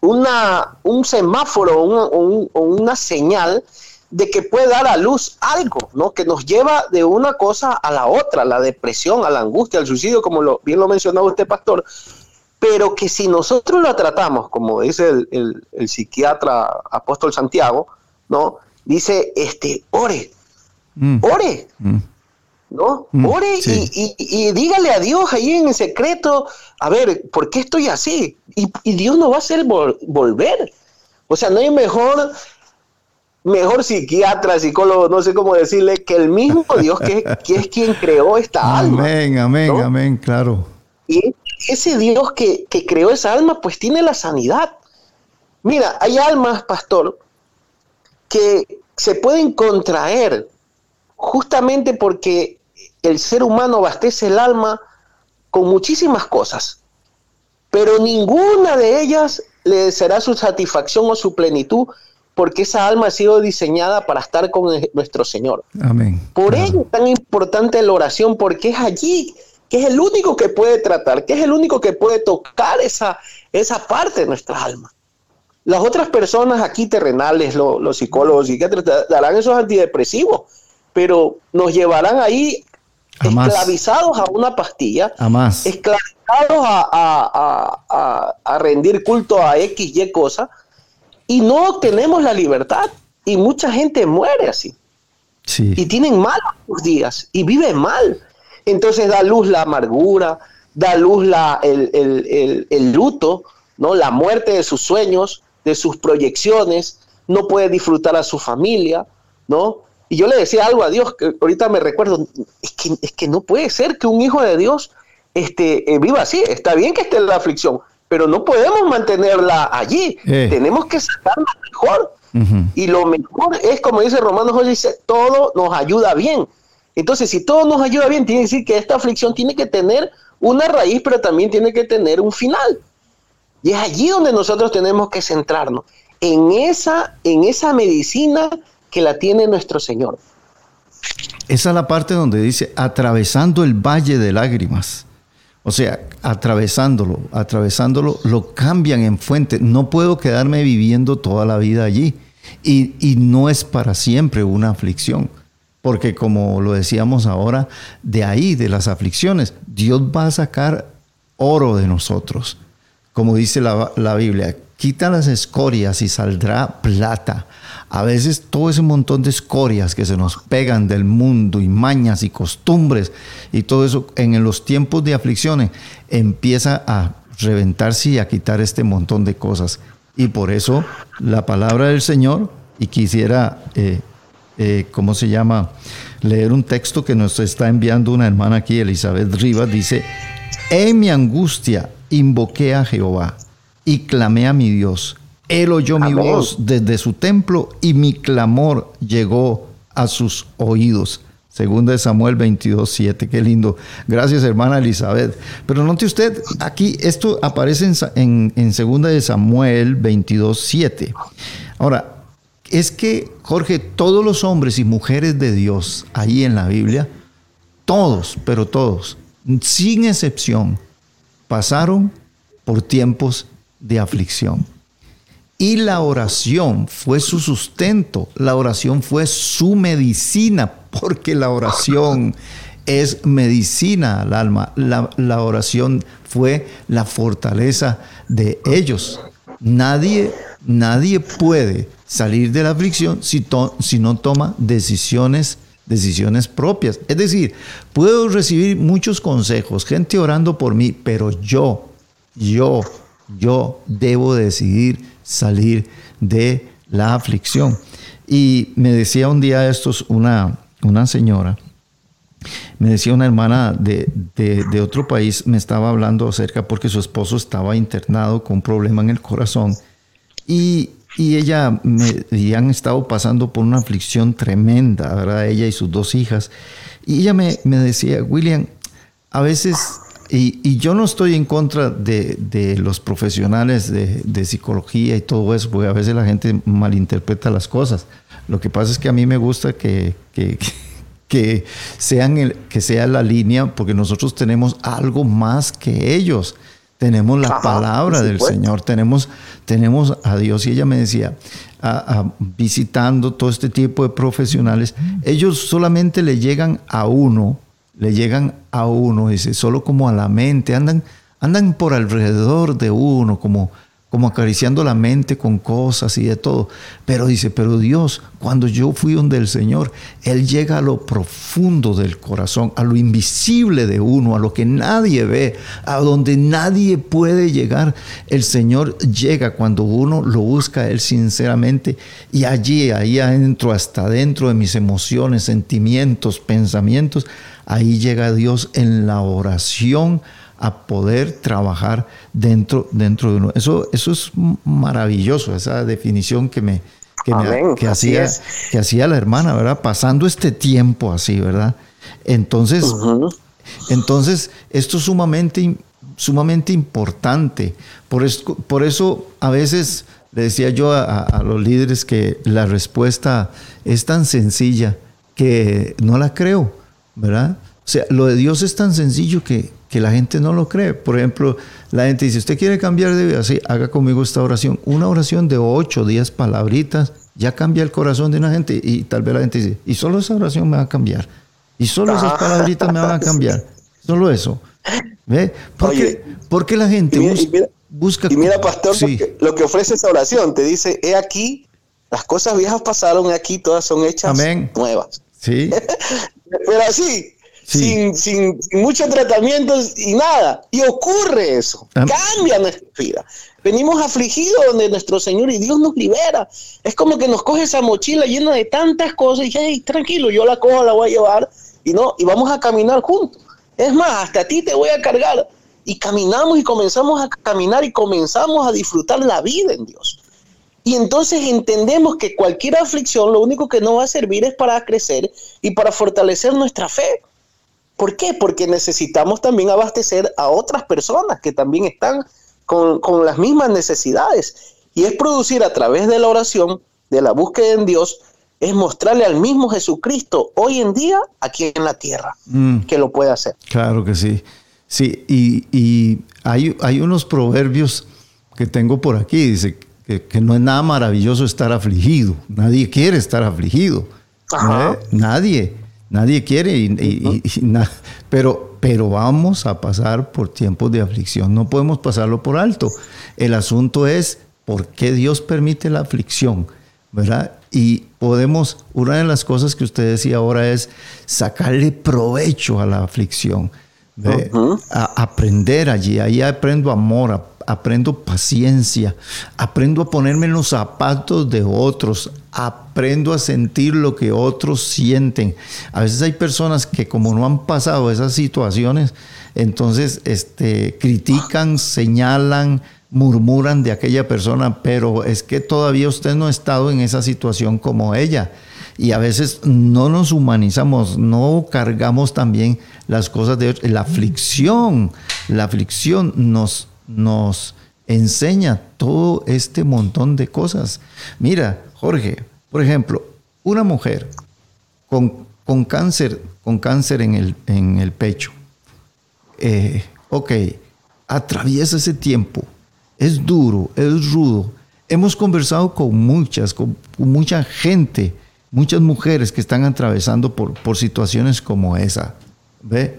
una, un semáforo o un- o una señal de que puede dar a luz algo, ¿no? Que nos lleva de una cosa a la otra, la depresión, a la angustia, al suicidio, como lo, bien lo mencionaba usted, pastor, pero que si nosotros la tratamos, como dice el, el- el psiquiatra apóstol Santiago, ¿no? Dice, este, ore, Mm, ore, mm. ¿no? Mm, Ore sí. y, y- y dígale a Dios ahí en el secreto, a ver, ¿por qué estoy así? Y, y Dios nos va a hacer vol- volver. O sea, no hay mejor, mejor psiquiatra, psicólogo, no sé cómo decirle, que el mismo Dios que, que es quien creó esta alma. Amén, amén, ¿no? amén, claro. Y ese Dios que, que creó esa alma, pues tiene la sanidad. Mira, hay almas, pastor, que se pueden contraer justamente porque el ser humano abastece el alma con muchísimas cosas, pero ninguna de ellas le será su satisfacción o su plenitud porque esa alma ha sido diseñada para estar con el- nuestro Señor. Amén. Por ello es tan importante la oración, porque es allí que es el único que puede tratar, que es el único que puede tocar esa, esa parte de nuestra alma. Las otras personas aquí terrenales, lo- los psicólogos, psiquiatras, da- darán esos antidepresivos, pero nos llevarán ahí A más. esclavizados a una pastilla, A más. esclavizados a, a- a- rendir culto a X, Y cosa, y no tenemos la libertad. Y mucha gente muere así Sí. y tienen malos sus días y viven mal. Entonces da luz la amargura, da luz la, el, el- el- el luto, ¿no? la muerte de sus sueños, de sus proyecciones, no puede disfrutar a su familia, ¿no? Y yo le decía algo a Dios, que ahorita me recuerdo, es que, es que no puede ser que un hijo de Dios este, eh, viva así, está bien que esté en la aflicción, pero no podemos mantenerla allí, Eh. tenemos que sacarla mejor. Y lo mejor es, como dice Romanos 8, dice, todo nos ayuda bien. Entonces, si todo nos ayuda bien, tiene que decir que esta aflicción tiene que tener una raíz, pero también tiene que tener un final. Y es allí donde nosotros tenemos que centrarnos, en esa, en esa medicina que la tiene nuestro Señor. Esa es la parte donde dice atravesando el valle de lágrimas. O sea, atravesándolo, atravesándolo, lo cambian en fuente. No puedo quedarme viviendo toda la vida allí. Y, y no es para siempre una aflicción. Porque como lo decíamos ahora, de ahí, de las aflicciones, Dios va a sacar oro de nosotros. Como dice la, la Biblia, quita las escorias y saldrá plata. A veces todo ese montón de escorias que se nos pegan del mundo y mañas y costumbres y todo eso en los tiempos de aflicciones empieza a reventarse y a quitar este montón de cosas. Y por eso la palabra del Señor, y quisiera, eh, eh, ¿cómo se llama? Leer un texto que nos está enviando una hermana aquí, Elizabeth Rivas, dice, en mi angustia invoqué a Jehová y clamé a mi Dios. Él oyó mi voz desde su templo y mi clamor llegó a sus oídos. Segunda de Samuel 22, 7. Qué lindo. Gracias, hermana Elizabeth. Pero note usted, aquí esto aparece en, en, en Segunda de Samuel 22, 7. Ahora, es que, Jorge, todos los hombres y mujeres de Dios ahí en la Biblia, todos, pero todos, sin excepción, pasaron por tiempos de aflicción. Y la oración fue su sustento, la oración fue su medicina, porque la oración es medicina al alma. La, la oración fue la fortaleza de ellos. Nadie, nadie puede salir de la aflicción si, to- si no toma decisiones, decisiones propias. Es decir, puedo recibir muchos consejos, gente orando por mí, pero yo, yo, yo debo decidir salir de la aflicción. Y me decía un día estos una, una señora, me decía una hermana de, de- otro país, me estaba hablando acerca porque su esposo estaba internado con un problema en el corazón y, y ella me y han estado pasando por una aflicción tremenda, ¿verdad? Ella y sus dos hijas. Y ella me, me decía, William, a veces, y, y yo no estoy en contra de, de los profesionales de, de psicología y todo eso, porque a veces la gente malinterpreta las cosas. Lo que pasa es que a mí me gusta que, sean el, que sea la línea, porque nosotros tenemos algo más que ellos. Tenemos la Ajá, palabra del. Señor, tenemos, tenemos a Dios. Y ella me decía, a- a- visitando todo este tipo de profesionales, ellos solamente le llegan a uno, le llegan a uno, dice, solo como a la mente, andan, andan por alrededor de uno, como, como acariciando la mente con cosas y de todo. Pero dice, pero Dios, cuando yo fui donde el Señor, Él llega a lo profundo del corazón, a lo invisible de uno, a lo que nadie ve, a donde nadie puede llegar. El Señor llega cuando uno lo busca a Él sinceramente y allí, ahí adentro, hasta adentro de mis emociones, sentimientos, pensamientos, ahí llega Dios en la oración a poder trabajar dentro, dentro de uno. Eso, eso es maravilloso, esa definición que me, que, me- que así hacía, es. que hacía la hermana, ¿verdad? Pasando este tiempo así, ¿verdad? Entonces, entonces esto es sumamente, sumamente importante. Por, eso- por eso a veces le decía yo a- a los líderes que la respuesta es tan sencilla que no la creo, ¿verdad? O sea, lo de Dios es tan sencillo que, que la gente no lo cree. Por ejemplo, la gente dice, usted quiere cambiar de vida, sí, haga conmigo esta oración. Una oración de 8, 10 palabritas ya cambia el corazón de una gente y tal vez la gente dice, y solo esa oración me va a cambiar. Y solo esas Ajá. palabritas me van a cambiar. Solo eso. ¿Ve? ¿Por, Oye, qué, por qué la gente y mira- bus- y mira- busca... Y mira, pastor, Sí. lo, que, lo que ofrece esa oración, te dice, he aquí, las cosas viejas pasaron, he aquí, todas son hechas Amén. nuevas. Sí, Pero así, Sí. sin, sin, sin muchos tratamientos y nada. Y ocurre eso. Am- Cambia nuestra vida. Venimos afligidos donde nuestro Señor y Dios nos libera. Es como que nos coge esa mochila llena de tantas cosas y "Hey, tranquilo, yo la cojo, la voy a llevar y no, y vamos a caminar juntos. Es más, hasta a ti te voy a cargar. Y caminamos y comenzamos a caminar y comenzamos a disfrutar la vida en Dios. Y entonces entendemos que cualquier aflicción lo único que nos va a servir es para crecer y para fortalecer nuestra fe. ¿Por qué? Porque necesitamos también abastecer a otras personas que también están con, con las mismas necesidades. Y es producir a través de la oración, de la búsqueda en Dios, es mostrarle al mismo Jesucristo hoy en día aquí en la tierra Mm. que lo puede hacer. claro que sí. Sí, y, y hay, hay, unos proverbios que tengo por aquí, dice que, que, no es nada maravilloso estar afligido, nadie quiere estar afligido, ¿eh? nadie, nadie quiere, y, y, y na, pero, pero vamos a pasar por tiempos de aflicción, no podemos pasarlo por alto. El asunto es por qué Dios permite la aflicción, ¿verdad? Y podemos, una de las cosas que usted decía ahora es sacarle provecho a la aflicción. Uh -huh. a aprender allí, ahí aprendo amor, a, aprendo paciencia, aprendo a ponerme en los zapatos de otros, aprendo a sentir lo que otros sienten. A veces hay personas que como no han pasado esas situaciones, entonces este, critican, señalan, murmuran de aquella persona, pero es que todavía usted no ha estado en esa situación como ella. Y a veces no nos humanizamos, no cargamos también las cosas de. La aflicción, la aflicción nos, nos enseña todo este montón de cosas. Mira, Jorge, por ejemplo, una mujer con, con cáncer, con cáncer en el, en el pecho. Eh, ok, atraviesa ese tiempo es duro, es rudo. Hemos conversado con muchas, con, mucha gente, muchas mujeres que están atravesando por, por situaciones como esa. ¿Ve?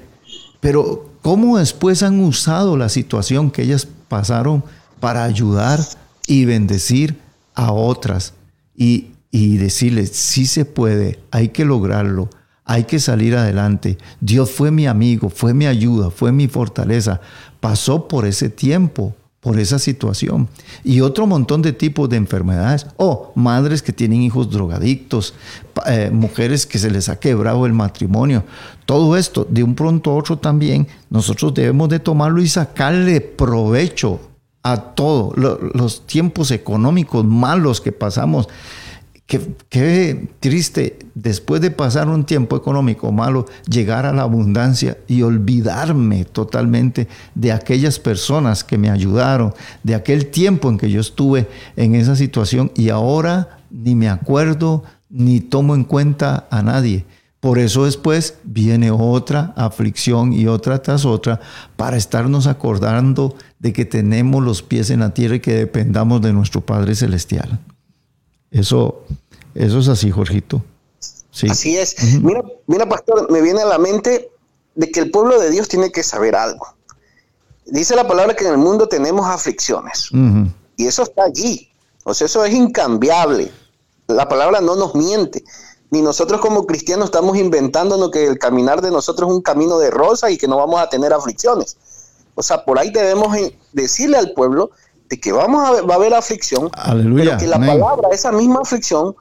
Pero cómo después han usado la situación que ellas pasaron para ayudar y bendecir a otras y, y decirles, sí se puede, hay que lograrlo, hay que salir adelante. Dios fue mi amigo, fue mi ayuda, fue mi fortaleza. Pasó por ese tiempo, por esa situación. Y otro montón de tipos de enfermedades. O madres que tienen hijos drogadictos, eh, mujeres que se les ha quebrado el matrimonio. Todo esto, de un pronto a otro también, nosotros debemos de tomarlo y sacarle provecho a todo. Lo, los tiempos económicos malos que pasamos. Qué, triste, después de pasar un tiempo económico malo, llegar a la abundancia y olvidarme totalmente de aquellas personas que me ayudaron, de aquel tiempo en que yo estuve en esa situación y ahora ni me acuerdo ni tomo en cuenta a nadie. Por eso después viene otra aflicción y otra tras otra para estarnos acordando de que tenemos los pies en la tierra y que dependamos de nuestro Padre Celestial. Eso, eso es así, Jorgito. Sí. Así es. Uh -huh. Mira, mira, pastor, me viene a la mente de que el pueblo de Dios tiene que saber algo. Dice la palabra que en el mundo tenemos aflicciones. Uh -huh. Y eso está allí. O sea, eso es incambiable. La palabra no nos miente. Ni nosotros como cristianos estamos inventándonos que el caminar de nosotros es un camino de rosa y que no vamos a tener aflicciones. O sea, por ahí debemos decirle al pueblo de que vamos a ver, va a haber aflicción, Aleluya, pero que la amén. palabra, esa misma aflicción,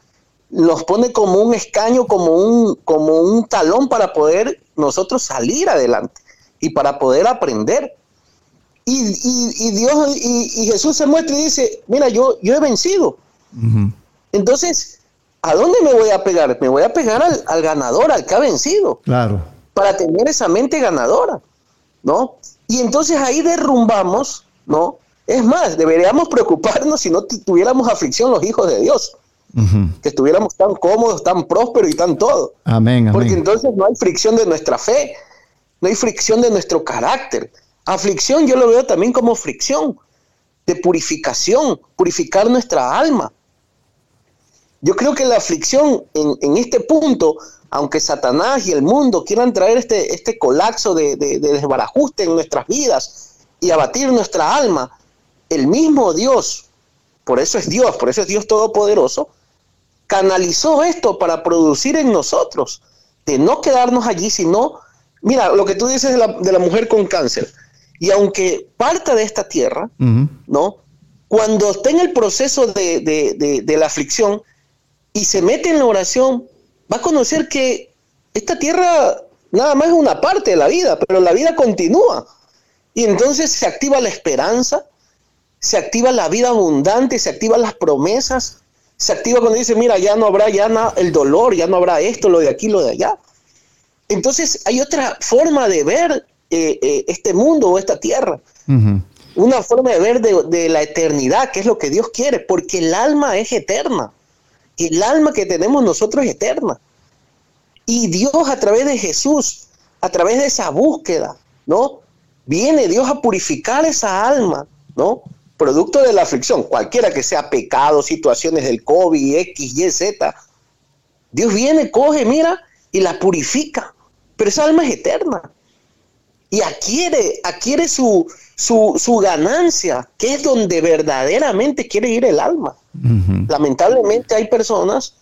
nos pone como un escaño, como un, como un talón para poder nosotros salir adelante y para poder aprender. Y, y, y Dios y, y, Jesús se muestra y dice, mira, yo, yo he vencido. Uh -huh. Entonces, ¿a dónde me voy a pegar? Me voy a pegar al, al ganador, al que ha vencido. Claro. Para tener esa mente ganadora, ¿no? Y entonces ahí derrumbamos, ¿no? Es más, deberíamos preocuparnos si no tuviéramos aflicción los hijos de Dios. Uh -huh. Que estuviéramos tan cómodos, tan prósperos y tan todo. Amén, amén. Porque entonces no hay fricción de nuestra fe, no hay fricción de nuestro carácter. Aflicción yo lo veo también como fricción de purificación, purificar nuestra alma. Yo creo que la aflicción en, en este punto, aunque Satanás y el mundo quieran traer este, este colapso de, de, de desbarajuste en nuestras vidas y abatir nuestra alma, el mismo Dios, por eso es Dios, por eso es Dios Todopoderoso, canalizó esto para producir en nosotros, de no quedarnos allí, sino, mira, lo que tú dices de la, de la mujer con cáncer, y aunque parte de esta tierra, uh -huh. ¿no? Cuando está en el proceso de, de, de, de la aflicción y se mete en la oración, va a conocer que esta tierra nada más es una parte de la vida, pero la vida continúa. Y entonces se activa la esperanza, se activa la vida abundante, se activan las promesas, se activa cuando dice, mira, ya no habrá ya na, el dolor, ya no habrá esto, lo de aquí, lo de allá. Entonces hay otra forma de ver eh, eh, este mundo o esta tierra. Uh -huh. Una forma de ver de, de, la eternidad, que es lo que Dios quiere, porque el alma es eterna. El alma que tenemos nosotros es eterna. Y Dios a través de Jesús, a través de esa búsqueda, ¿no? viene Dios a purificar esa alma, ¿no? Producto de la aflicción, cualquiera que sea pecado, situaciones del COVID, X, Y, Z. Dios viene, coge, mira, y la purifica. Pero esa alma es eterna. Y adquiere, adquiere su, su, su ganancia, que es donde verdaderamente quiere ir el alma. Lamentablemente hay personas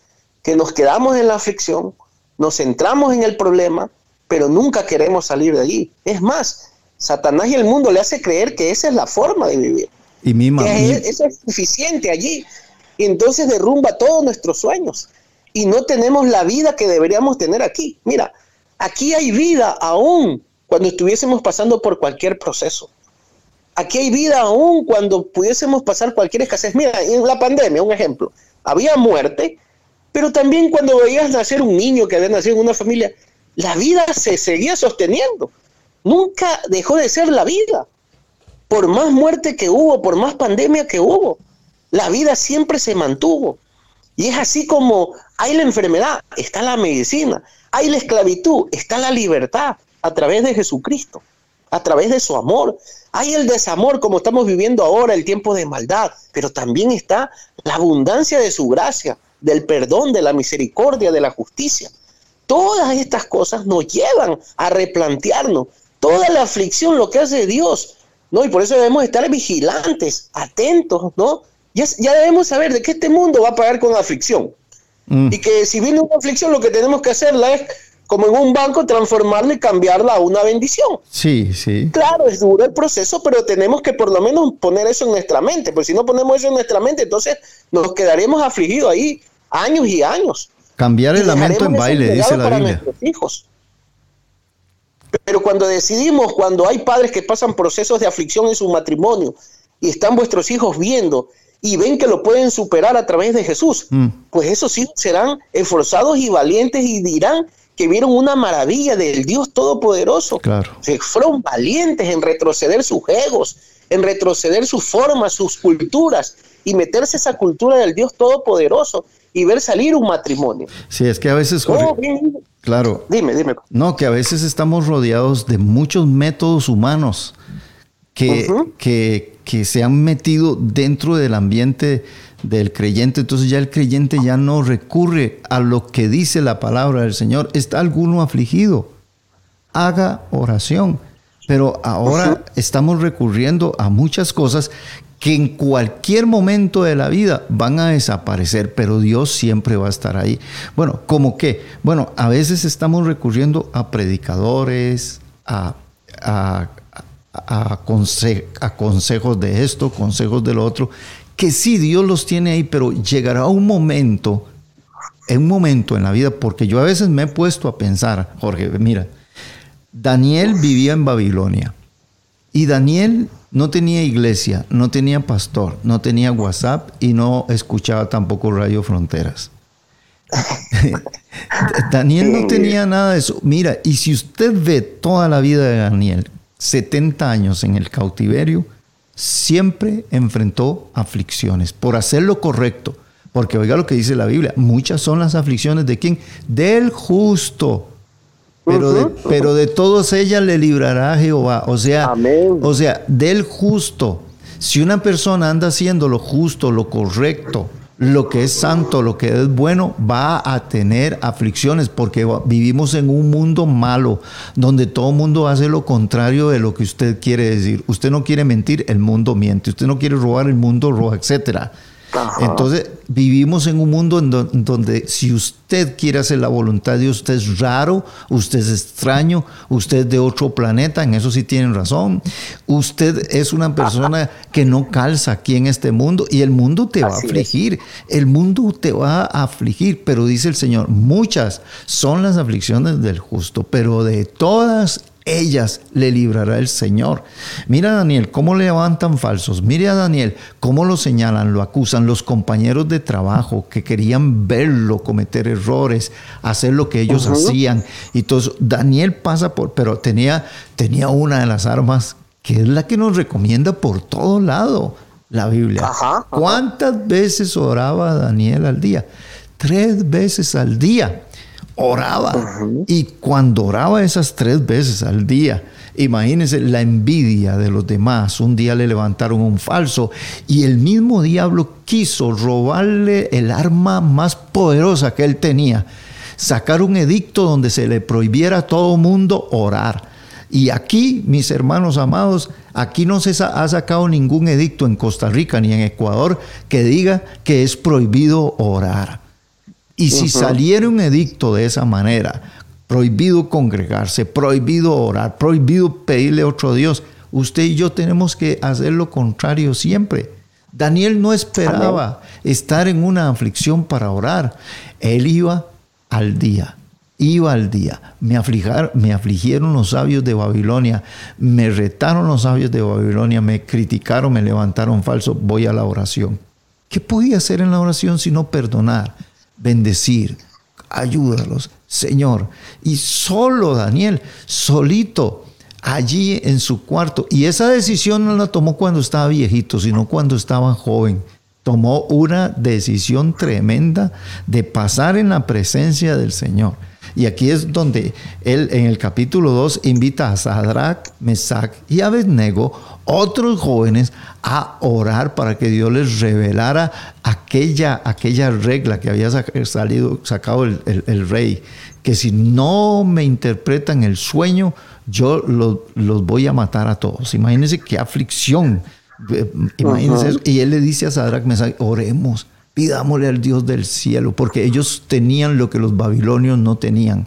que nos quedamos en la aflicción, nos centramos en el problema, pero nunca queremos salir de allí. Es más, Satanás y el mundo le hace creer que esa es la forma de vivir, Y mi mamá. que es- eso es suficiente allí. Y entonces derrumba todos nuestros sueños y no tenemos la vida que deberíamos tener aquí. Mira, aquí hay vida aún cuando estuviésemos pasando por cualquier proceso. Aquí hay vida aún cuando pudiésemos pasar cualquier escasez. Mira, en la pandemia, un ejemplo, había muerte, pero también cuando veías nacer un niño que había nacido en una familia, la vida se seguía sosteniendo. Nunca dejó de ser la vida. Por más muerte que hubo, por más pandemia que hubo, la vida siempre se mantuvo. Y es así como hay la enfermedad, está la medicina, hay la esclavitud, está la libertad a través de Jesucristo, a través de su amor. Hay el desamor como estamos viviendo ahora, el tiempo de maldad, pero también está la abundancia de su gracia, del perdón, de la misericordia, de la justicia. Todas estas cosas nos llevan a replantearnos toda la aflicción, lo que hace Dios, ¿no? Y por eso debemos estar vigilantes, atentos, ¿no? Ya, ya debemos saber de que este mundo va a pagar con aflicción. Mm, Y que si viene una aflicción, lo que tenemos que hacerla es, como en un banco, transformarla y cambiarla a una bendición. Sí, sí. Claro, es duro el proceso, pero tenemos que por lo menos poner eso en nuestra mente, porque si no ponemos eso en nuestra mente, entonces nos quedaremos afligidos ahí años y años. Cambiar Y el lamento en baile, dice la para Biblia. nuestros hijos. Pero cuando decidimos, cuando hay padres que pasan procesos de aflicción en su matrimonio y están vuestros hijos viendo y ven que lo pueden superar a través de Jesús, Mm. pues esos hijos serán esforzados y valientes y dirán que vieron una maravilla del Dios Todopoderoso. Claro. Se fueron valientes en retroceder sus egos, en retroceder sus formas, sus culturas y meterse esa cultura del Dios Todopoderoso y ver salir un matrimonio. Sí, es que a veces, Oh, bien. claro, Dime, dime. no, que a veces estamos rodeados de muchos métodos humanos que, que, que se han metido dentro del ambiente del creyente. Entonces ya el creyente ya no recurre a lo que dice la palabra del Señor. ¿Está alguno afligido? Haga oración. Pero ahora estamos recurriendo a muchas cosas que en cualquier momento de la vida van a desaparecer, pero Dios siempre va a estar ahí. Bueno, ¿cómo qué? Bueno, a veces estamos recurriendo a predicadores, a, a- a conse- a consejos de esto, consejos de lo otro, que sí, Dios los tiene ahí, pero llegará un momento, en un momento en la vida, porque yo a veces me he puesto a pensar, Jorge, mira, Daniel vivía en Babilonia y Daniel no tenía iglesia, no tenía pastor, no tenía WhatsApp y no escuchaba tampoco Radio Fronteras. Daniel no tenía nada de eso. Mira, y si usted ve toda la vida de Daniel, 70 años en el cautiverio, siempre enfrentó aflicciones por hacer lo correcto. Porque oiga lo que dice la Biblia, muchas son las aflicciones de quién? Del justo. Pero, de, pero de todas ellas le librará Jehová. O sea, Amén. o sea, del justo. Si una persona anda haciendo lo justo, lo correcto, lo que es santo, lo que es bueno, va a tener aflicciones porque vivimos en un mundo malo donde todo el mundo hace lo contrario de lo que usted quiere decir. Usted no quiere mentir, el mundo miente. Usted no quiere robar, el mundo roba, etcétera. Ajá. Entonces, vivimos en un mundo en do- en donde si usted quiere hacer la voluntad de Dios, usted es raro, usted es extraño, usted es de otro planeta, en eso sí tienen razón. Usted es una persona que no calza aquí en este mundo y el mundo te va a es. afligir. El mundo te va a afligir, pero dice el Señor, muchas son las aflicciones del justo, pero de todas ellas le librará el Señor. Mira a Daniel, cómo le levantan falsos. Mire a Daniel, cómo lo señalan, lo acusan los compañeros de trabajo que querían verlo cometer errores, hacer lo que ellos hacían. Y eso. Daniel pasa por, pero tenía, tenía una de las armas que es la que nos recomienda por todo lado la Biblia. Ajá, ajá. ¿Cuántas veces oraba Daniel al día? Tres veces al día oraba. Y cuando oraba esas tres veces al día, Imagínense la envidia de los demás. Un día le levantaron un falso y el mismo diablo quiso robarle el arma más poderosa que él tenía. Sacar un edicto donde se le prohibiera a todo mundo orar. Y aquí, mis hermanos amados, aquí no se ha sacado ningún edicto en Costa Rica ni en Ecuador que diga que es prohibido orar. Y si saliera un edicto de esa manera, prohibido congregarse, prohibido orar, prohibido pedirle a otro Dios, usted y yo tenemos que hacer lo contrario siempre. Daniel no esperaba estar en una aflicción para orar. Él iba al día iba al día. Me, me afligieron los sabios de Babilonia, me retaron los sabios de Babilonia, me criticaron, me levantaron falso, voy a la oración. ¿Qué podía hacer en la oración sino perdonar, bendecir, ayúdalos, Señor? Y solo Daniel, solito, allí en su cuarto. Y esa decisión no la tomó cuando estaba viejito, sino cuando estaba joven tomó una decisión tremenda de pasar en la presencia del Señor. Y aquí es donde él en el capítulo 2 invita a Sadrach, Mesach y Abednego, otros jóvenes, a orar para que Dios les revelara aquella, aquella regla que había salido, sacado el, rey, que si no me interpretan el sueño, yo los, voy a matar a todos. Imagínense qué aflicción. Eh, imagínense eso. Y él le dice a Sadrach, Mesach, oremos pidámosle al Dios del cielo, porque ellos tenían lo que los babilonios no tenían.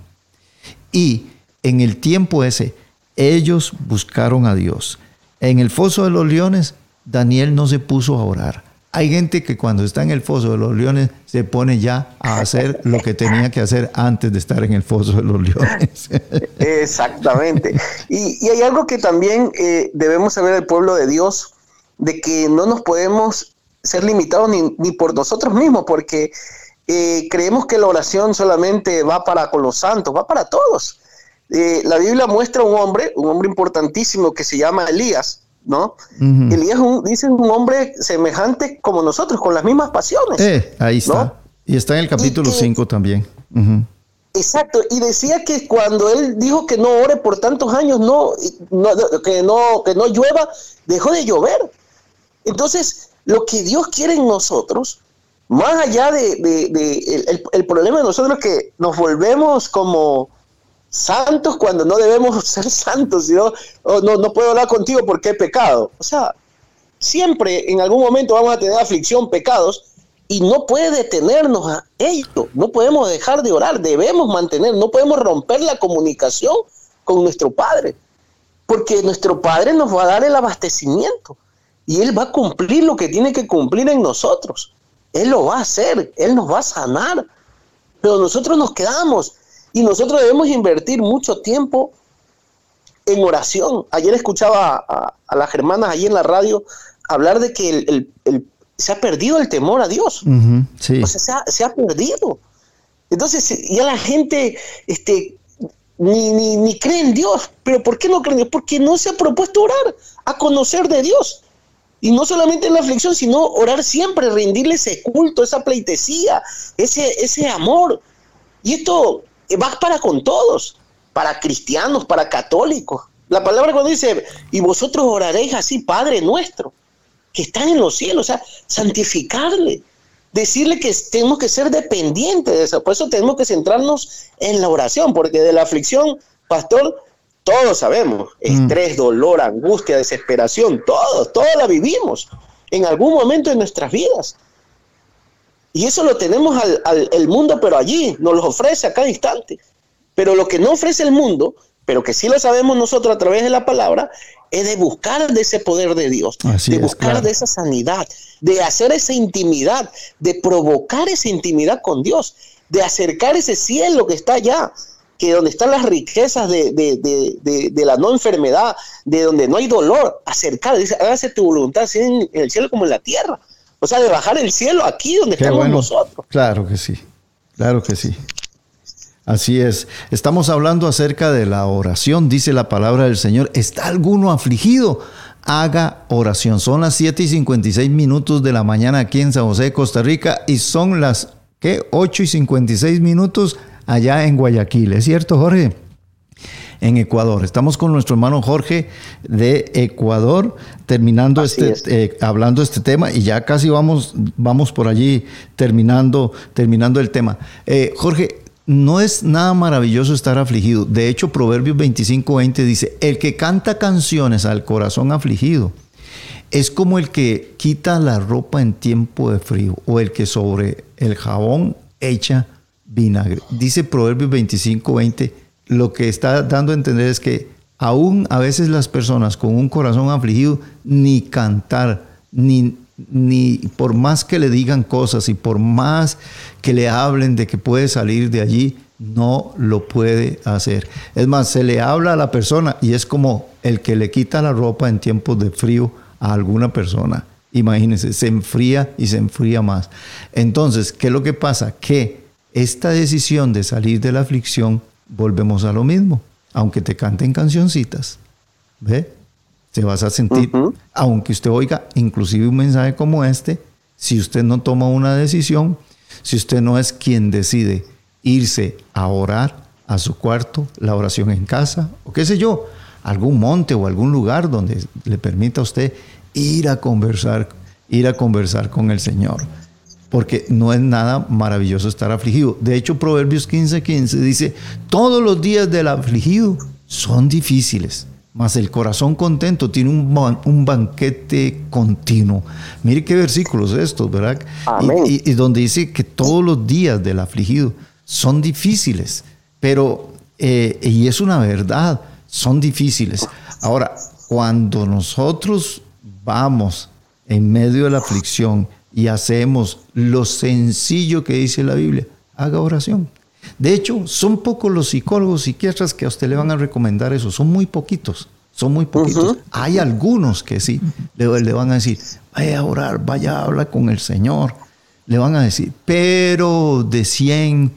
Y en el tiempo ese, ellos buscaron a Dios. En el foso de los leones, Daniel no se puso a orar. Hay gente que cuando está en el foso de los leones se pone ya a hacer lo que tenía que hacer antes de estar en el foso de los leones. Exactamente. Y, hay algo que también eh, debemos saber del pueblo de Dios, de que no nos podemos ser limitados ni, por nosotros mismos, porque eh, creemos que la oración solamente va para con los santos, va para todos. Eh, la Biblia muestra un hombre, un hombre importantísimo que se llama Elías, ¿no? Elías un, dice un hombre semejante como nosotros, con las mismas pasiones. Eh, ahí está. Y está en el capítulo 5 también. Exacto, y decía que cuando él dijo que no ore por tantos años, no, que, no, que no llueva, dejó de llover. Entonces, lo que Dios quiere en nosotros, más allá de, el, problema de nosotros es que nos volvemos como santos cuando no debemos ser santos, sino oh, no, no puedo hablar contigo porque he pecado. O sea, siempre en algún momento vamos a tener aflicción, pecados, y no puede detenernos a ello. No podemos dejar de orar, debemos mantener, no podemos romper la comunicación con nuestro Padre, porque nuestro Padre nos va a dar el abastecimiento y Él va a cumplir lo que tiene que cumplir en nosotros. Él lo va a hacer, Él nos va a sanar. Pero nosotros nos quedamos y nosotros debemos invertir mucho tiempo en oración. Ayer escuchaba a, las hermanas allí en la radio hablar de que se ha perdido el temor a Dios. O sea, se ha, perdido. Entonces, ya la gente este, ni, ni, ni, cree en Dios. ¿Pero por qué no creen en Dios? Porque no se ha propuesto orar, a conocer de Dios. Y no solamente en la aflicción, sino orar siempre, rendirle ese culto, esa pleitesía, ese, ese amor. Y esto va para con todos, para cristianos, para católicos. La palabra cuando dice, y vosotros oraréis así, Padre nuestro, que están en los cielos, o sea, santificarle, decirle que tenemos que ser dependientes de eso. Por eso tenemos que centrarnos en la oración, porque de la aflicción, pastor, todos sabemos, mm. estrés, dolor, angustia, desesperación, todos, todos la vivimos en algún momento de nuestras vidas. Y eso lo tenemos al, el mundo, pero allí nos lo ofrece a cada instante. Pero lo que no ofrece el mundo, pero que sí lo sabemos nosotros a través de la palabra, es de buscar de ese poder de Dios, de buscar de esa sanidad, de hacer esa intimidad, de provocar esa intimidad con Dios, de acercar ese cielo que está allá, que donde están las riquezas de, la no enfermedad, de donde no hay dolor, acercar, dice, hágase tu voluntad, así en, el cielo como en la tierra. O sea, de bajar el cielo aquí donde estamos nosotros. Claro que sí, claro que sí. Así es. Estamos hablando acerca de la oración, dice la palabra del Señor. ¿Está alguno afligido? Haga oración. Son las 7 y 56 minutos de la mañana aquí en San José, Costa Rica, y son las ¿qué? 8 y 56 minutos allá en Guayaquil. ¿Es cierto, Jorge? En Ecuador. Estamos con nuestro hermano Jorge de Ecuador, terminando Así este, es. eh, hablando este tema y ya casi vamos, vamos por allí terminando, terminando el tema. Eh, Jorge, no es nada maravilloso estar afligido. De hecho, Proverbios 25:20 dice, el que canta canciones al corazón afligido es como el que quita la ropa en tiempo de frío o el que sobre el jabón echa vinagre. Dice Proverbios 25:20, lo que está dando a entender es que aún a veces las personas con un corazón afligido ni cantar, ni, ni por más que le digan cosas y por más que le hablen de que puede salir de allí, no lo puede hacer. Es más, se le habla a la persona y es como el que le quita la ropa en tiempos de frío a alguna persona. Imagínense, se enfría y se enfría más. Entonces, ¿qué es lo que pasa? Que esta decisión de salir de la aflicción, volvemos a lo mismo. Aunque te canten cancioncitas, ¿ve? Se vas a sentir, aunque usted oiga inclusive un mensaje como este, si usted no toma una decisión, si usted no es quien decide irse a orar a su cuarto, la oración en casa, o qué sé yo, algún monte o algún lugar donde le permita a usted ir a conversar, ir a conversar con el Señor. Porque no es nada maravilloso estar afligido. De hecho, Proverbios 15:15 15 dice, todos los días del afligido son difíciles, mas el corazón contento tiene un, ban- un banquete continuo. Mire qué versículos estos, ¿verdad? Y- Amén. y, y donde dice que todos los días del afligido son difíciles, pero, eh, y es una verdad, son difíciles. Ahora, cuando nosotros vamos en medio de la aflicción y hacemos lo sencillo que dice la Biblia, haga oración. De hecho, son pocos los psicólogos, psiquiatras que a usted le van a recomendar eso, son muy poquitos, son muy poquitos. Hay algunos que sí, le, le van a decir, vaya a orar, vaya a hablar con el Señor, le van a decir, pero de 100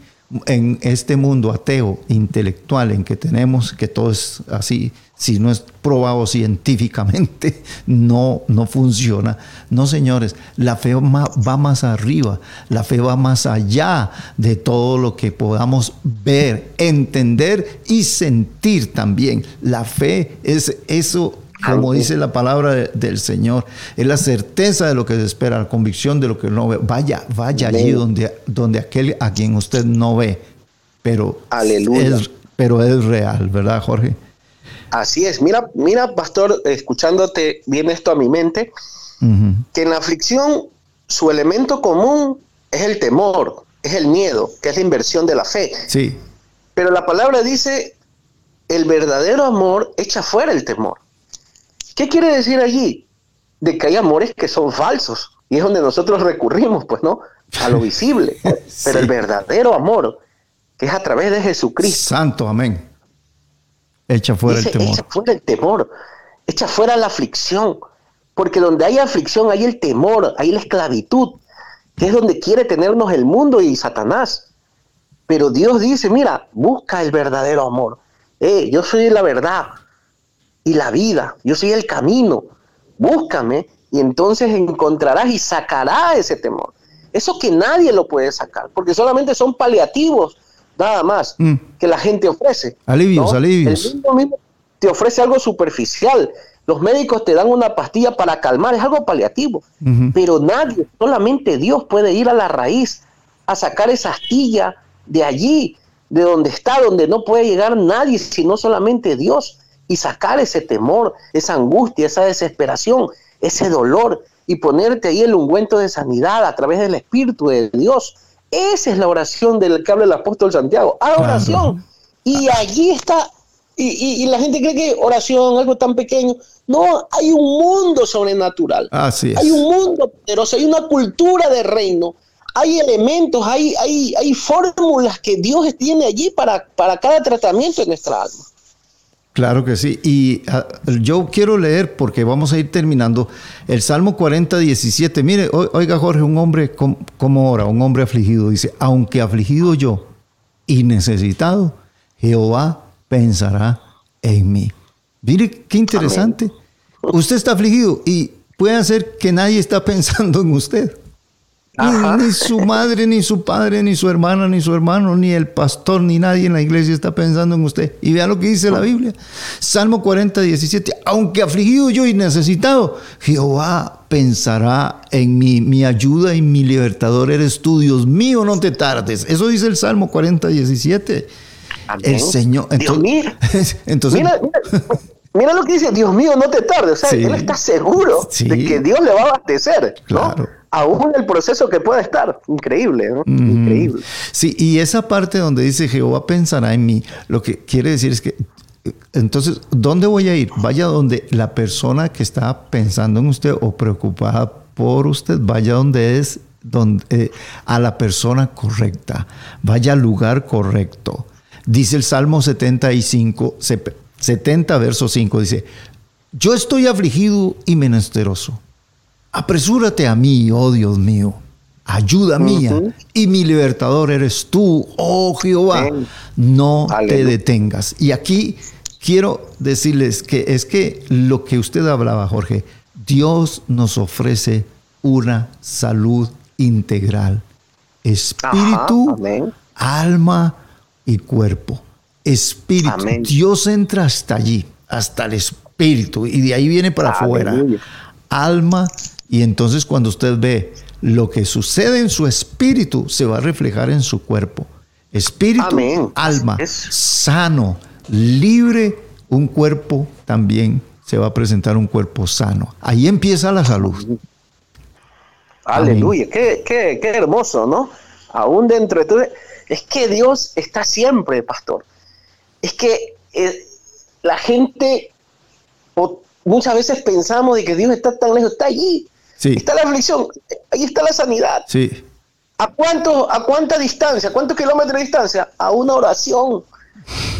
en este mundo ateo, intelectual en que tenemos, que todo es así, si no es probado científicamente, no, no funciona. No, señores, la fe va más arriba, la fe va más allá de todo lo que podamos ver, entender y sentir también. La fe es eso como dice la palabra de- del Señor, es la certeza de lo que se espera, la convicción de lo que no ve. Vaya, vaya allí donde, donde aquel a quien usted no ve, pero Aleluya. es, pero es real, ¿verdad, Jorge? Así es. Mira, mira, pastor, escuchándote, viene esto a mi mente, que en la aflicción su elemento común es el temor, es el miedo, que es la inversión de la fe. Sí, Pero la palabra dice, el verdadero amor echa fuera el temor. ¿Qué quiere decir allí? De que hay amores que son falsos. Y es donde nosotros recurrimos, pues, ¿no? A lo visible. Pero el verdadero amor, que es a través de Jesucristo, santo, amén. Echa fuera dice, el temor. echa fuera el temor, echa fuera la aflicción. Porque donde hay aflicción hay el temor, hay la esclavitud, que es donde quiere tenernos el mundo y Satanás. Pero Dios dice, mira, busca el verdadero amor. Eh, yo soy la verdad y la vida, yo soy el camino. Búscame y entonces encontrarás y sacarás ese temor. Eso que nadie lo puede sacar, porque solamente son paliativos, nada más, Mm. que la gente ofrece. Alivios, alivios. El mundo mismo te ofrece algo superficial. Los médicos te dan una pastilla para calmar, es algo paliativo. Pero nadie, solamente Dios puede ir a la raíz, a sacar esa astilla de allí, de donde está, donde no puede llegar nadie, sino solamente Dios, y sacar ese temor, esa angustia, esa desesperación, ese dolor, y ponerte ahí el ungüento de sanidad a través del Espíritu de Dios. Esa es la oración del que habla el apóstol Santiago. Haz Claro. oración. Y allí está. Y, y- y la gente cree que oración, algo tan pequeño. No, hay un mundo sobrenatural. Así es. Hay un mundo poderoso, hay una cultura de reino, hay elementos, hay, hay, hay fórmulas que Dios tiene allí para, para cada tratamiento de nuestra alma. Claro que sí. Y ah, yo quiero leer, porque vamos a ir terminando, el Salmo 40, 17. Mire, oiga Jorge, un hombre com- como ora, un hombre afligido, dice, aunque afligido yo y necesitado, Jehová pensará en mí. Mire, qué interesante. Usted está afligido y puede ser que nadie está pensando en usted. Ni, Ajá. ni su madre, ni su padre, ni su hermana, ni su hermano, ni el pastor, ni nadie en la iglesia está pensando en usted. Y vea lo que dice la Biblia. Salmo 40, 17. Aunque afligido yo y necesitado, Jehová pensará en mí. Mi ayuda y mi libertador eres tú, Dios mío, no te tardes. Eso dice el Salmo 40, 17. Amén. El Señor. Dios mío. entonces, Mira, mira, mira lo que dice, Dios mío, no te tardes. O sea, Sí. él está seguro Sí. de que Dios le va a abastecer, ¿no? Claro. Aún el proceso que pueda estar. Increíble, ¿no? Increíble. Sí, y esa parte donde dice Jehová pensará en mí, lo que quiere decir es que, eh, entonces, ¿dónde voy a ir? Vaya donde la persona que está pensando en usted o preocupada por usted, vaya donde es, donde, eh, a la persona correcta, vaya al lugar correcto. Dice el Salmo 75, se- 70, verso 5, dice, yo estoy afligido y menesteroso. Apresúrate a mí, oh Dios mío. Ayuda mía y mi libertador eres tú, oh Jehová. No te detengas. Y aquí quiero decirles que es que lo que usted hablaba, Jorge, Dios nos ofrece una salud integral. Espíritu, Ajá, alma y cuerpo. Espíritu. Amén. Dios entra hasta allí, hasta el espíritu, y de ahí viene para afuera. Alma, y entonces cuando usted ve lo que sucede en su espíritu, se va a reflejar en su cuerpo. Espíritu, Amén. alma, Es- sano, libre, un cuerpo también se va a presentar un cuerpo sano. Ahí empieza la salud. Aleluya, qué, qué, qué hermoso, ¿no? Aún dentro de todo. Es que Dios está siempre, pastor. Es que eh, la gente, o muchas veces pensamos de que Dios está tan lejos, está allí. Sí, Está la aflicción, ahí está la sanidad. sí, ¿A cuánto, a cuánta distancia, a cuántos kilómetros de distancia? A una oración,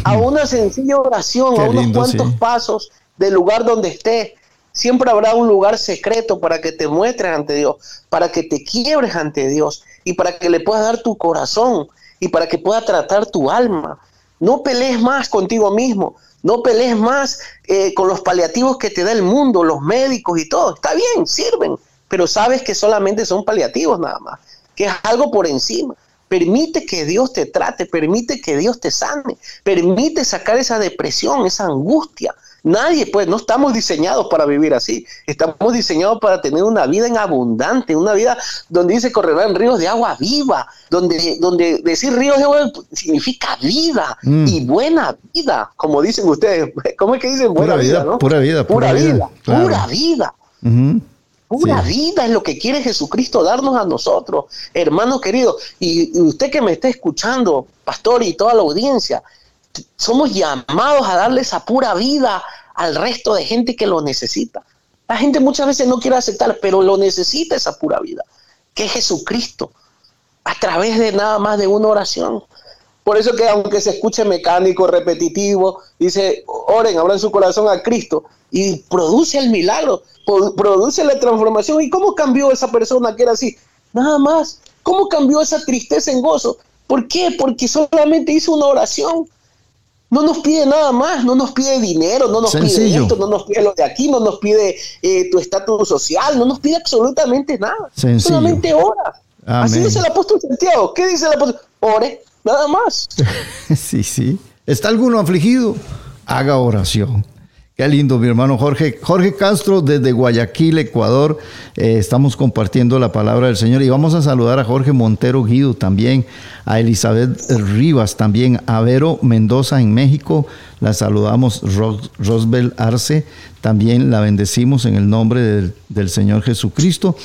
a una sencilla oración, Qué a unos lindo, cuantos sí. pasos del lugar donde esté. Siempre habrá un lugar secreto para que te muestres ante Dios, para que te quiebres ante Dios y para que le puedas dar tu corazón y para que pueda tratar tu alma. No pelees más contigo mismo, no pelees más eh, con los paliativos que te da el mundo, los médicos y todo. Está bien, sirven, pero sabes que solamente son paliativos nada más, que es algo por encima. Permite que Dios te trate, permite que Dios te sane, permite sacar esa depresión, esa angustia. Nadie, pues, no estamos diseñados para vivir así. Estamos diseñados para tener una vida en abundante, una vida donde dice correrán ríos de agua viva, donde, donde decir ríos de agua significa vida Mm. y buena vida, como dicen ustedes. ¿Cómo es que dicen buena Pura vida, vida, no? pura vida, pura, pura vida, vida, claro. pura vida. Pura Sí. vida es lo que quiere Jesucristo darnos a nosotros, hermano querido. Y, y usted que me está escuchando, pastor, y toda la audiencia, somos llamados a darle esa pura vida al resto de gente que lo necesita. La gente muchas veces no quiere aceptar, pero lo necesita esa pura vida, que es Jesucristo, a través de nada más de una oración. Por eso que aunque se escuche mecánico, repetitivo, dice, oren, abran su corazón a Cristo y produce el milagro, produce la transformación. ¿Y cómo cambió esa persona que era así? Nada más. ¿Cómo cambió esa tristeza en gozo? ¿Por qué? Porque solamente hizo una oración. No nos pide nada más, no nos pide dinero, no nos pide esto, no nos pide lo de aquí, no nos pide eh, tu estatus social, no nos pide absolutamente nada. Sencillo. Solamente ora. Así Amén. dice el apóstol Santiago. ¿Qué dice el apóstol? Ore, nada más. Sí, sí. ¿Está alguno afligido? Haga oración. Qué lindo, mi hermano Jorge. Jorge Castro, desde Guayaquil, Ecuador. Eh, estamos compartiendo la palabra del Señor y vamos a saludar a Jorge Montero Guido también, a Elizabeth Rivas también, a Vero Mendoza en México. La saludamos, Ros- Rosbel Arce. También la bendecimos en el nombre del, Señor Jesucristo.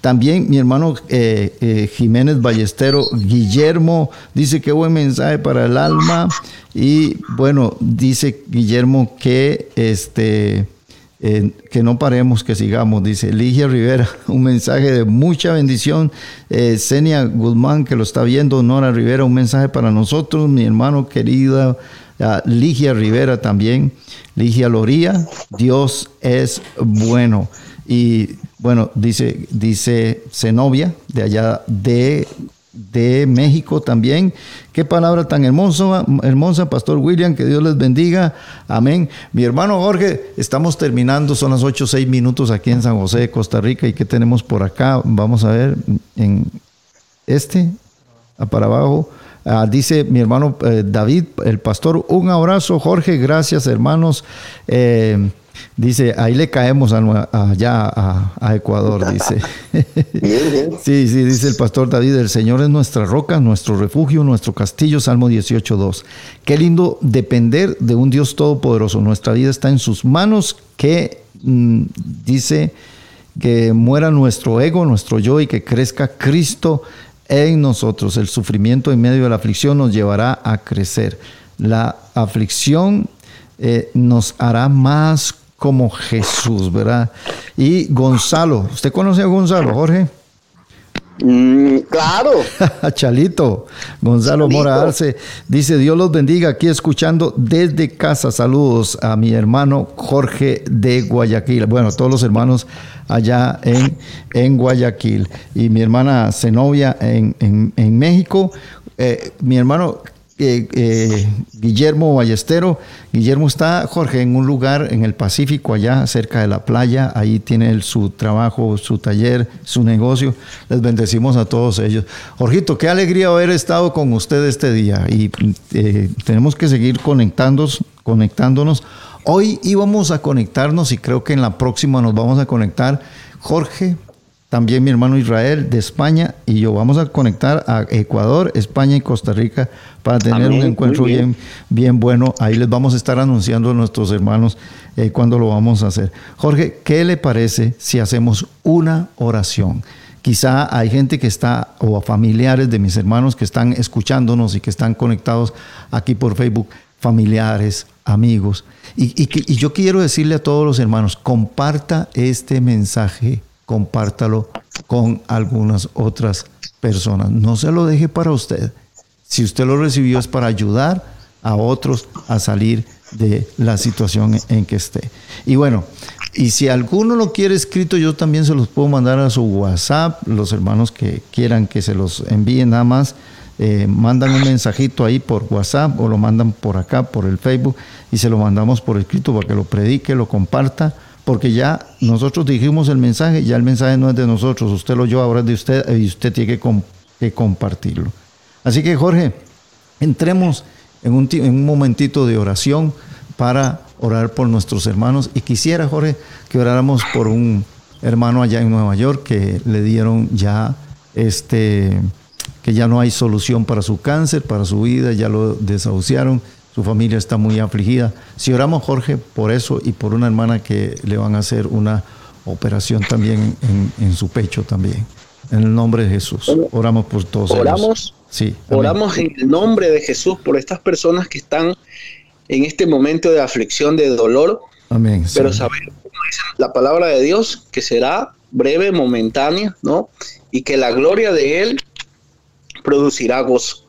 También mi hermano eh, eh, Jiménez Ballestero, Guillermo, dice qué buen mensaje para el alma. Y bueno, dice Guillermo que este eh, que no paremos, que sigamos, dice Ligia Rivera, un mensaje de mucha bendición. Eh, Guzmán, que lo está viendo, Nora Rivera, un mensaje para nosotros, mi hermano querida Ligia Rivera también, Ligia Loría, Dios es bueno. Y bueno, dice, dice Zenobia, de allá de de México también. Qué palabra tan hermosa, hermosa, Pastor William, que Dios les bendiga. Amén. Mi hermano Jorge, estamos terminando, son las 8 o 6 minutos aquí en San José, Costa Rica. ¿Y qué tenemos por acá? Vamos a ver en este, para abajo. Ah, dice mi hermano eh, David, el pastor, un abrazo, Jorge, gracias hermanos. Eh, dice, ahí le caemos a- allá a, a Ecuador, dice. Sí, sí, dice el pastor David, el Señor es nuestra roca, nuestro refugio, nuestro castillo, Salmo 18.2. Qué lindo depender de un Dios todopoderoso. Nuestra vida está en sus manos, que mm, dice que muera nuestro ego, nuestro yo y que crezca Cristo en nosotros. El sufrimiento en medio de la aflicción nos llevará a crecer. La aflicción eh, nos hará más como Jesús, ¿verdad? Y Gonzalo, ¿usted conoce a Gonzalo, Jorge? Mm, claro. Chalito, Gonzalo Chalito. Mora Arce dice, Dios los bendiga, aquí escuchando desde casa. Saludos a mi hermano Jorge de Guayaquil. Bueno, todos los hermanos allá en, en Guayaquil. Y mi hermana Zenobia en, en- en México. Eh, mi hermano eh, eh, Guillermo Ballestero. Guillermo está, Jorge, en un lugar en el Pacífico, allá cerca de la playa. Ahí tiene su trabajo, su taller, su negocio. Les bendecimos a todos ellos. Jorgito, qué alegría haber estado con usted este día. Y eh, tenemos que seguir conectándonos, conectándonos. Hoy íbamos a conectarnos y creo que en la próxima nos vamos a conectar. Jorge, también mi hermano Israel de España y yo vamos a conectar a Ecuador, España y Costa Rica para tener Amén, un encuentro bien. bien. bien bueno. Ahí les vamos a estar anunciando a nuestros hermanos eh, cuándo lo vamos a hacer. Jorge, ¿qué le parece si hacemos una oración? Quizá hay gente que está, o familiares de mis hermanos que están escuchándonos y que están conectados aquí por Facebook, familiares, amigos. Y, y que- y yo quiero decirle a todos los hermanos, comparta este mensaje, compártalo con algunas otras personas. No se lo deje para usted. Si usted lo recibió es para ayudar a otros a salir de la situación en que esté. Y bueno, y si alguno lo quiere escrito, yo también se los puedo mandar a su WhatsApp. Los hermanos que quieran que se los envíen nada más, eh, mandan un mensajito ahí por WhatsApp o lo mandan por acá, por el Facebook, y se lo mandamos por escrito para que lo predique, lo comparta, porque ya nosotros dijimos el mensaje, ya el mensaje no es de nosotros, usted lo oyó ahora es de usted y usted tiene que, com- que compartirlo. Así que Jorge, entremos en un, en un momentito de oración para orar por nuestros hermanos. Y quisiera, Jorge, que oráramos por un hermano allá en Nueva York que le dieron ya este que ya no hay solución para su cáncer, para su vida, ya lo desahuciaron, su familia está muy afligida. Si oramos, Jorge, por eso y por una hermana que le van a hacer una operación también en, en su pecho también. En el nombre de Jesús. Oramos por todos ellos. Oramos. Sí. Oramos en el nombre de Jesús por estas personas que están en este momento de aflicción, de dolor, Amén. pero sí. saber, como dice la palabra de Dios, que será breve, momentánea, ¿no? Y que la gloria de Él producirá gozo.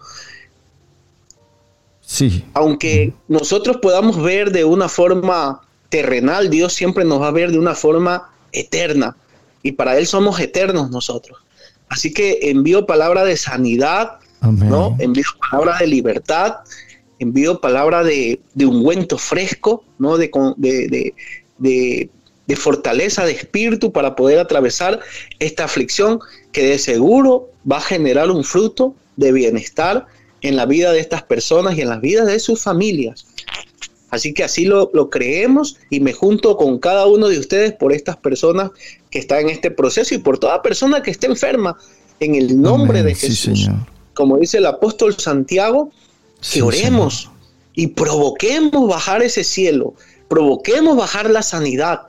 Sí. Aunque nosotros podamos ver de una forma terrenal, Dios siempre nos va a ver de una forma eterna. Y para Él somos eternos nosotros. Así que envío palabra de sanidad, Amén. ¿no? Envío palabra de libertad, envío palabra de, de ungüento fresco, ¿no? De, de- de- de fortaleza de espíritu para poder atravesar esta aflicción que de seguro va a generar un fruto de bienestar en la vida de estas personas y en las vidas de sus familias. Así que así lo, lo creemos y me junto con cada uno de ustedes por estas personas que están en este proceso y por toda persona que esté enferma en el nombre Amén. de Sí, Jesús Señor. como dice el apóstol Santiago, que oremos y provoquemos bajar ese cielo, provoquemos bajar la sanidad,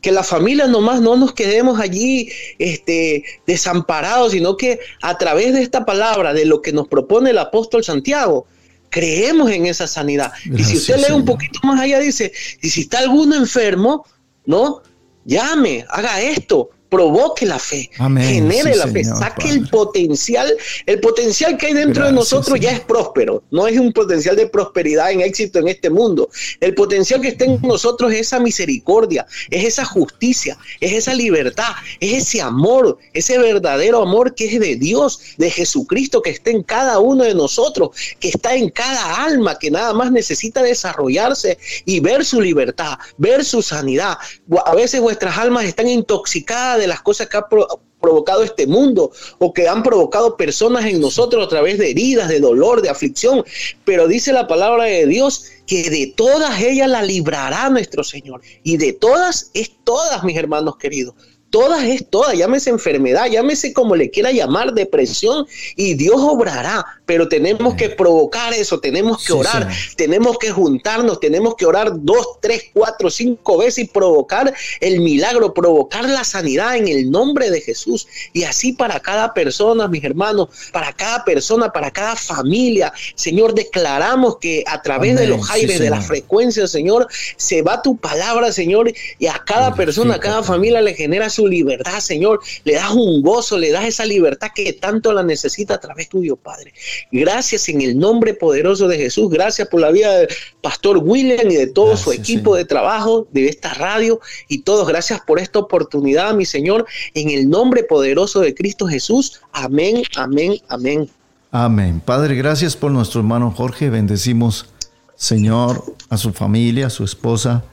que las familias nomás no nos quedemos allí este, desamparados, sino que a través de esta palabra, de lo que nos propone el apóstol Santiago, creemos en esa sanidad. y si usted lee un poquito más allá, dice, y si está alguno enfermo, ¿no? Llame, haga esto, provoque la fe, Amén. genere Sí, la fe, Señor, saque Padre. el potencial, el potencial que hay dentro de nosotros ya Señor. es próspero, no es un potencial de prosperidad en éxito en este mundo. El potencial que está en nosotros es esa misericordia, es esa justicia, es esa libertad, es ese amor, ese verdadero amor que es de Dios, de Jesucristo, que está en cada uno de nosotros, que está en cada alma, que nada más necesita desarrollarse y ver su libertad, ver su sanidad. A veces vuestras almas están intoxicadas de las cosas que ha pro- provocado este mundo o que han provocado personas en nosotros a través de heridas, de dolor, de aflicción. Pero dice la palabra de Dios que de todas ellas la librará nuestro Señor. Y de todas es todas, mis hermanos queridos. Todas es todas, llámese enfermedad, llámese como le quiera llamar, depresión, y Dios obrará, pero tenemos que provocar eso, tenemos que Sí, orar, tenemos que juntarnos, tenemos que orar dos, tres, cuatro, cinco veces y provocar el milagro, provocar la sanidad en el nombre de Jesús. Y así para cada persona, mis hermanos, para cada persona, para cada familia, Señor, declaramos que a través de los sí, aires, de la Señor. frecuencia, Señor, se va tu palabra, Señor, y a cada persona, a cada familia le genera su libertad, Señor, le das un gozo, le das esa libertad que tanto la necesita a través tuyo, Padre. Gracias en el nombre poderoso de Jesús. Gracias por la vida del pastor William y de todo su equipo de trabajo, de esta radio y todos. Gracias por esta oportunidad, mi Señor, en el nombre poderoso de Cristo Jesús. Amén, amén, amén. Amén. Padre, gracias por nuestro hermano Jorge. Bendecimos, Señor, a su familia, a su esposa,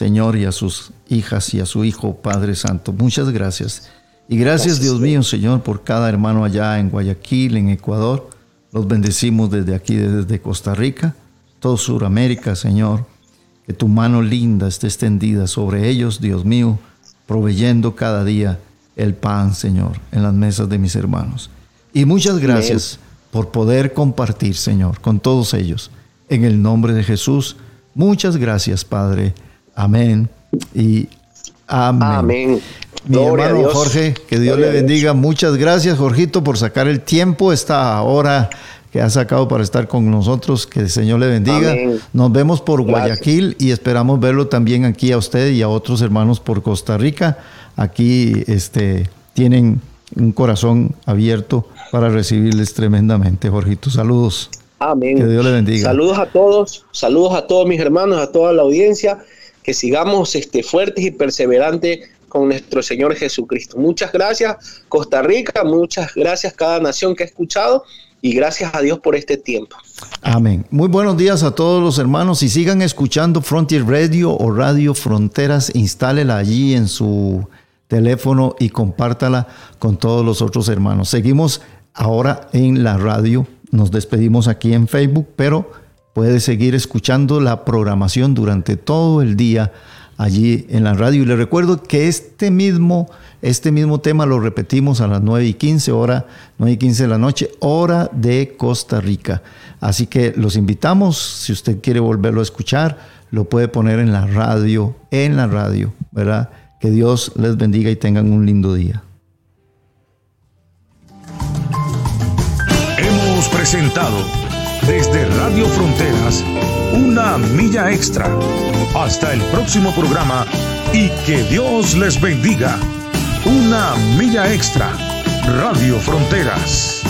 Señor, y a sus hijas y a su hijo, Padre Santo. Muchas gracias. Y gracias, Gracias, Dios mío, Señor, por cada hermano allá en Guayaquil, en Ecuador. Los bendecimos desde aquí, desde Costa Rica, todo Sudamérica, Señor. Que tu mano linda esté extendida sobre ellos, Dios mío, proveyendo cada día el pan, Señor, en las mesas de mis hermanos. Y muchas gracias por poder compartir, Señor, con todos ellos. En el nombre de Jesús, muchas gracias, Padre. Amén y amén. Amén. Mi Gloria hermano Dios. Jorge, que Dios Gloria le Dios. bendiga. Muchas gracias, Jorgito, por sacar el tiempo esta hora que ha sacado para estar con nosotros. Que el Señor le bendiga. Amén. Nos vemos por Gracias. Guayaquil y esperamos verlo también aquí a usted y a otros hermanos por Costa Rica. Aquí este, tienen un corazón abierto para recibirles tremendamente, Jorgito. Saludos. Amén. Que Dios le bendiga. Saludos a todos, saludos a todos mis hermanos, a toda la audiencia, que sigamos este, fuertes y perseverantes con nuestro Señor Jesucristo. Muchas gracias, Costa Rica, muchas gracias cada nación que ha escuchado y gracias a Dios por este tiempo. Amén. Muy buenos días a todos los hermanos y sigan escuchando Frontier Radio o Radio Fronteras. Instálela allí en su teléfono y compártala con todos los otros hermanos. Seguimos ahora en la radio. Nos despedimos aquí en Facebook, pero puede seguir escuchando la programación durante todo el día allí en la radio. Y le recuerdo que este mismo, este mismo tema lo repetimos a las 9 y 15 hora, 9 y 15 de la noche, hora de Costa Rica. Así que los invitamos, si usted quiere volverlo a escuchar, lo puede poner en la radio, en la radio, ¿verdad? Que Dios les bendiga y tengan un lindo día. Hemos presentado desde Radio Fronteras una milla extra. Hasta el próximo programa y que Dios les bendiga. Una milla extra. Radio Fronteras.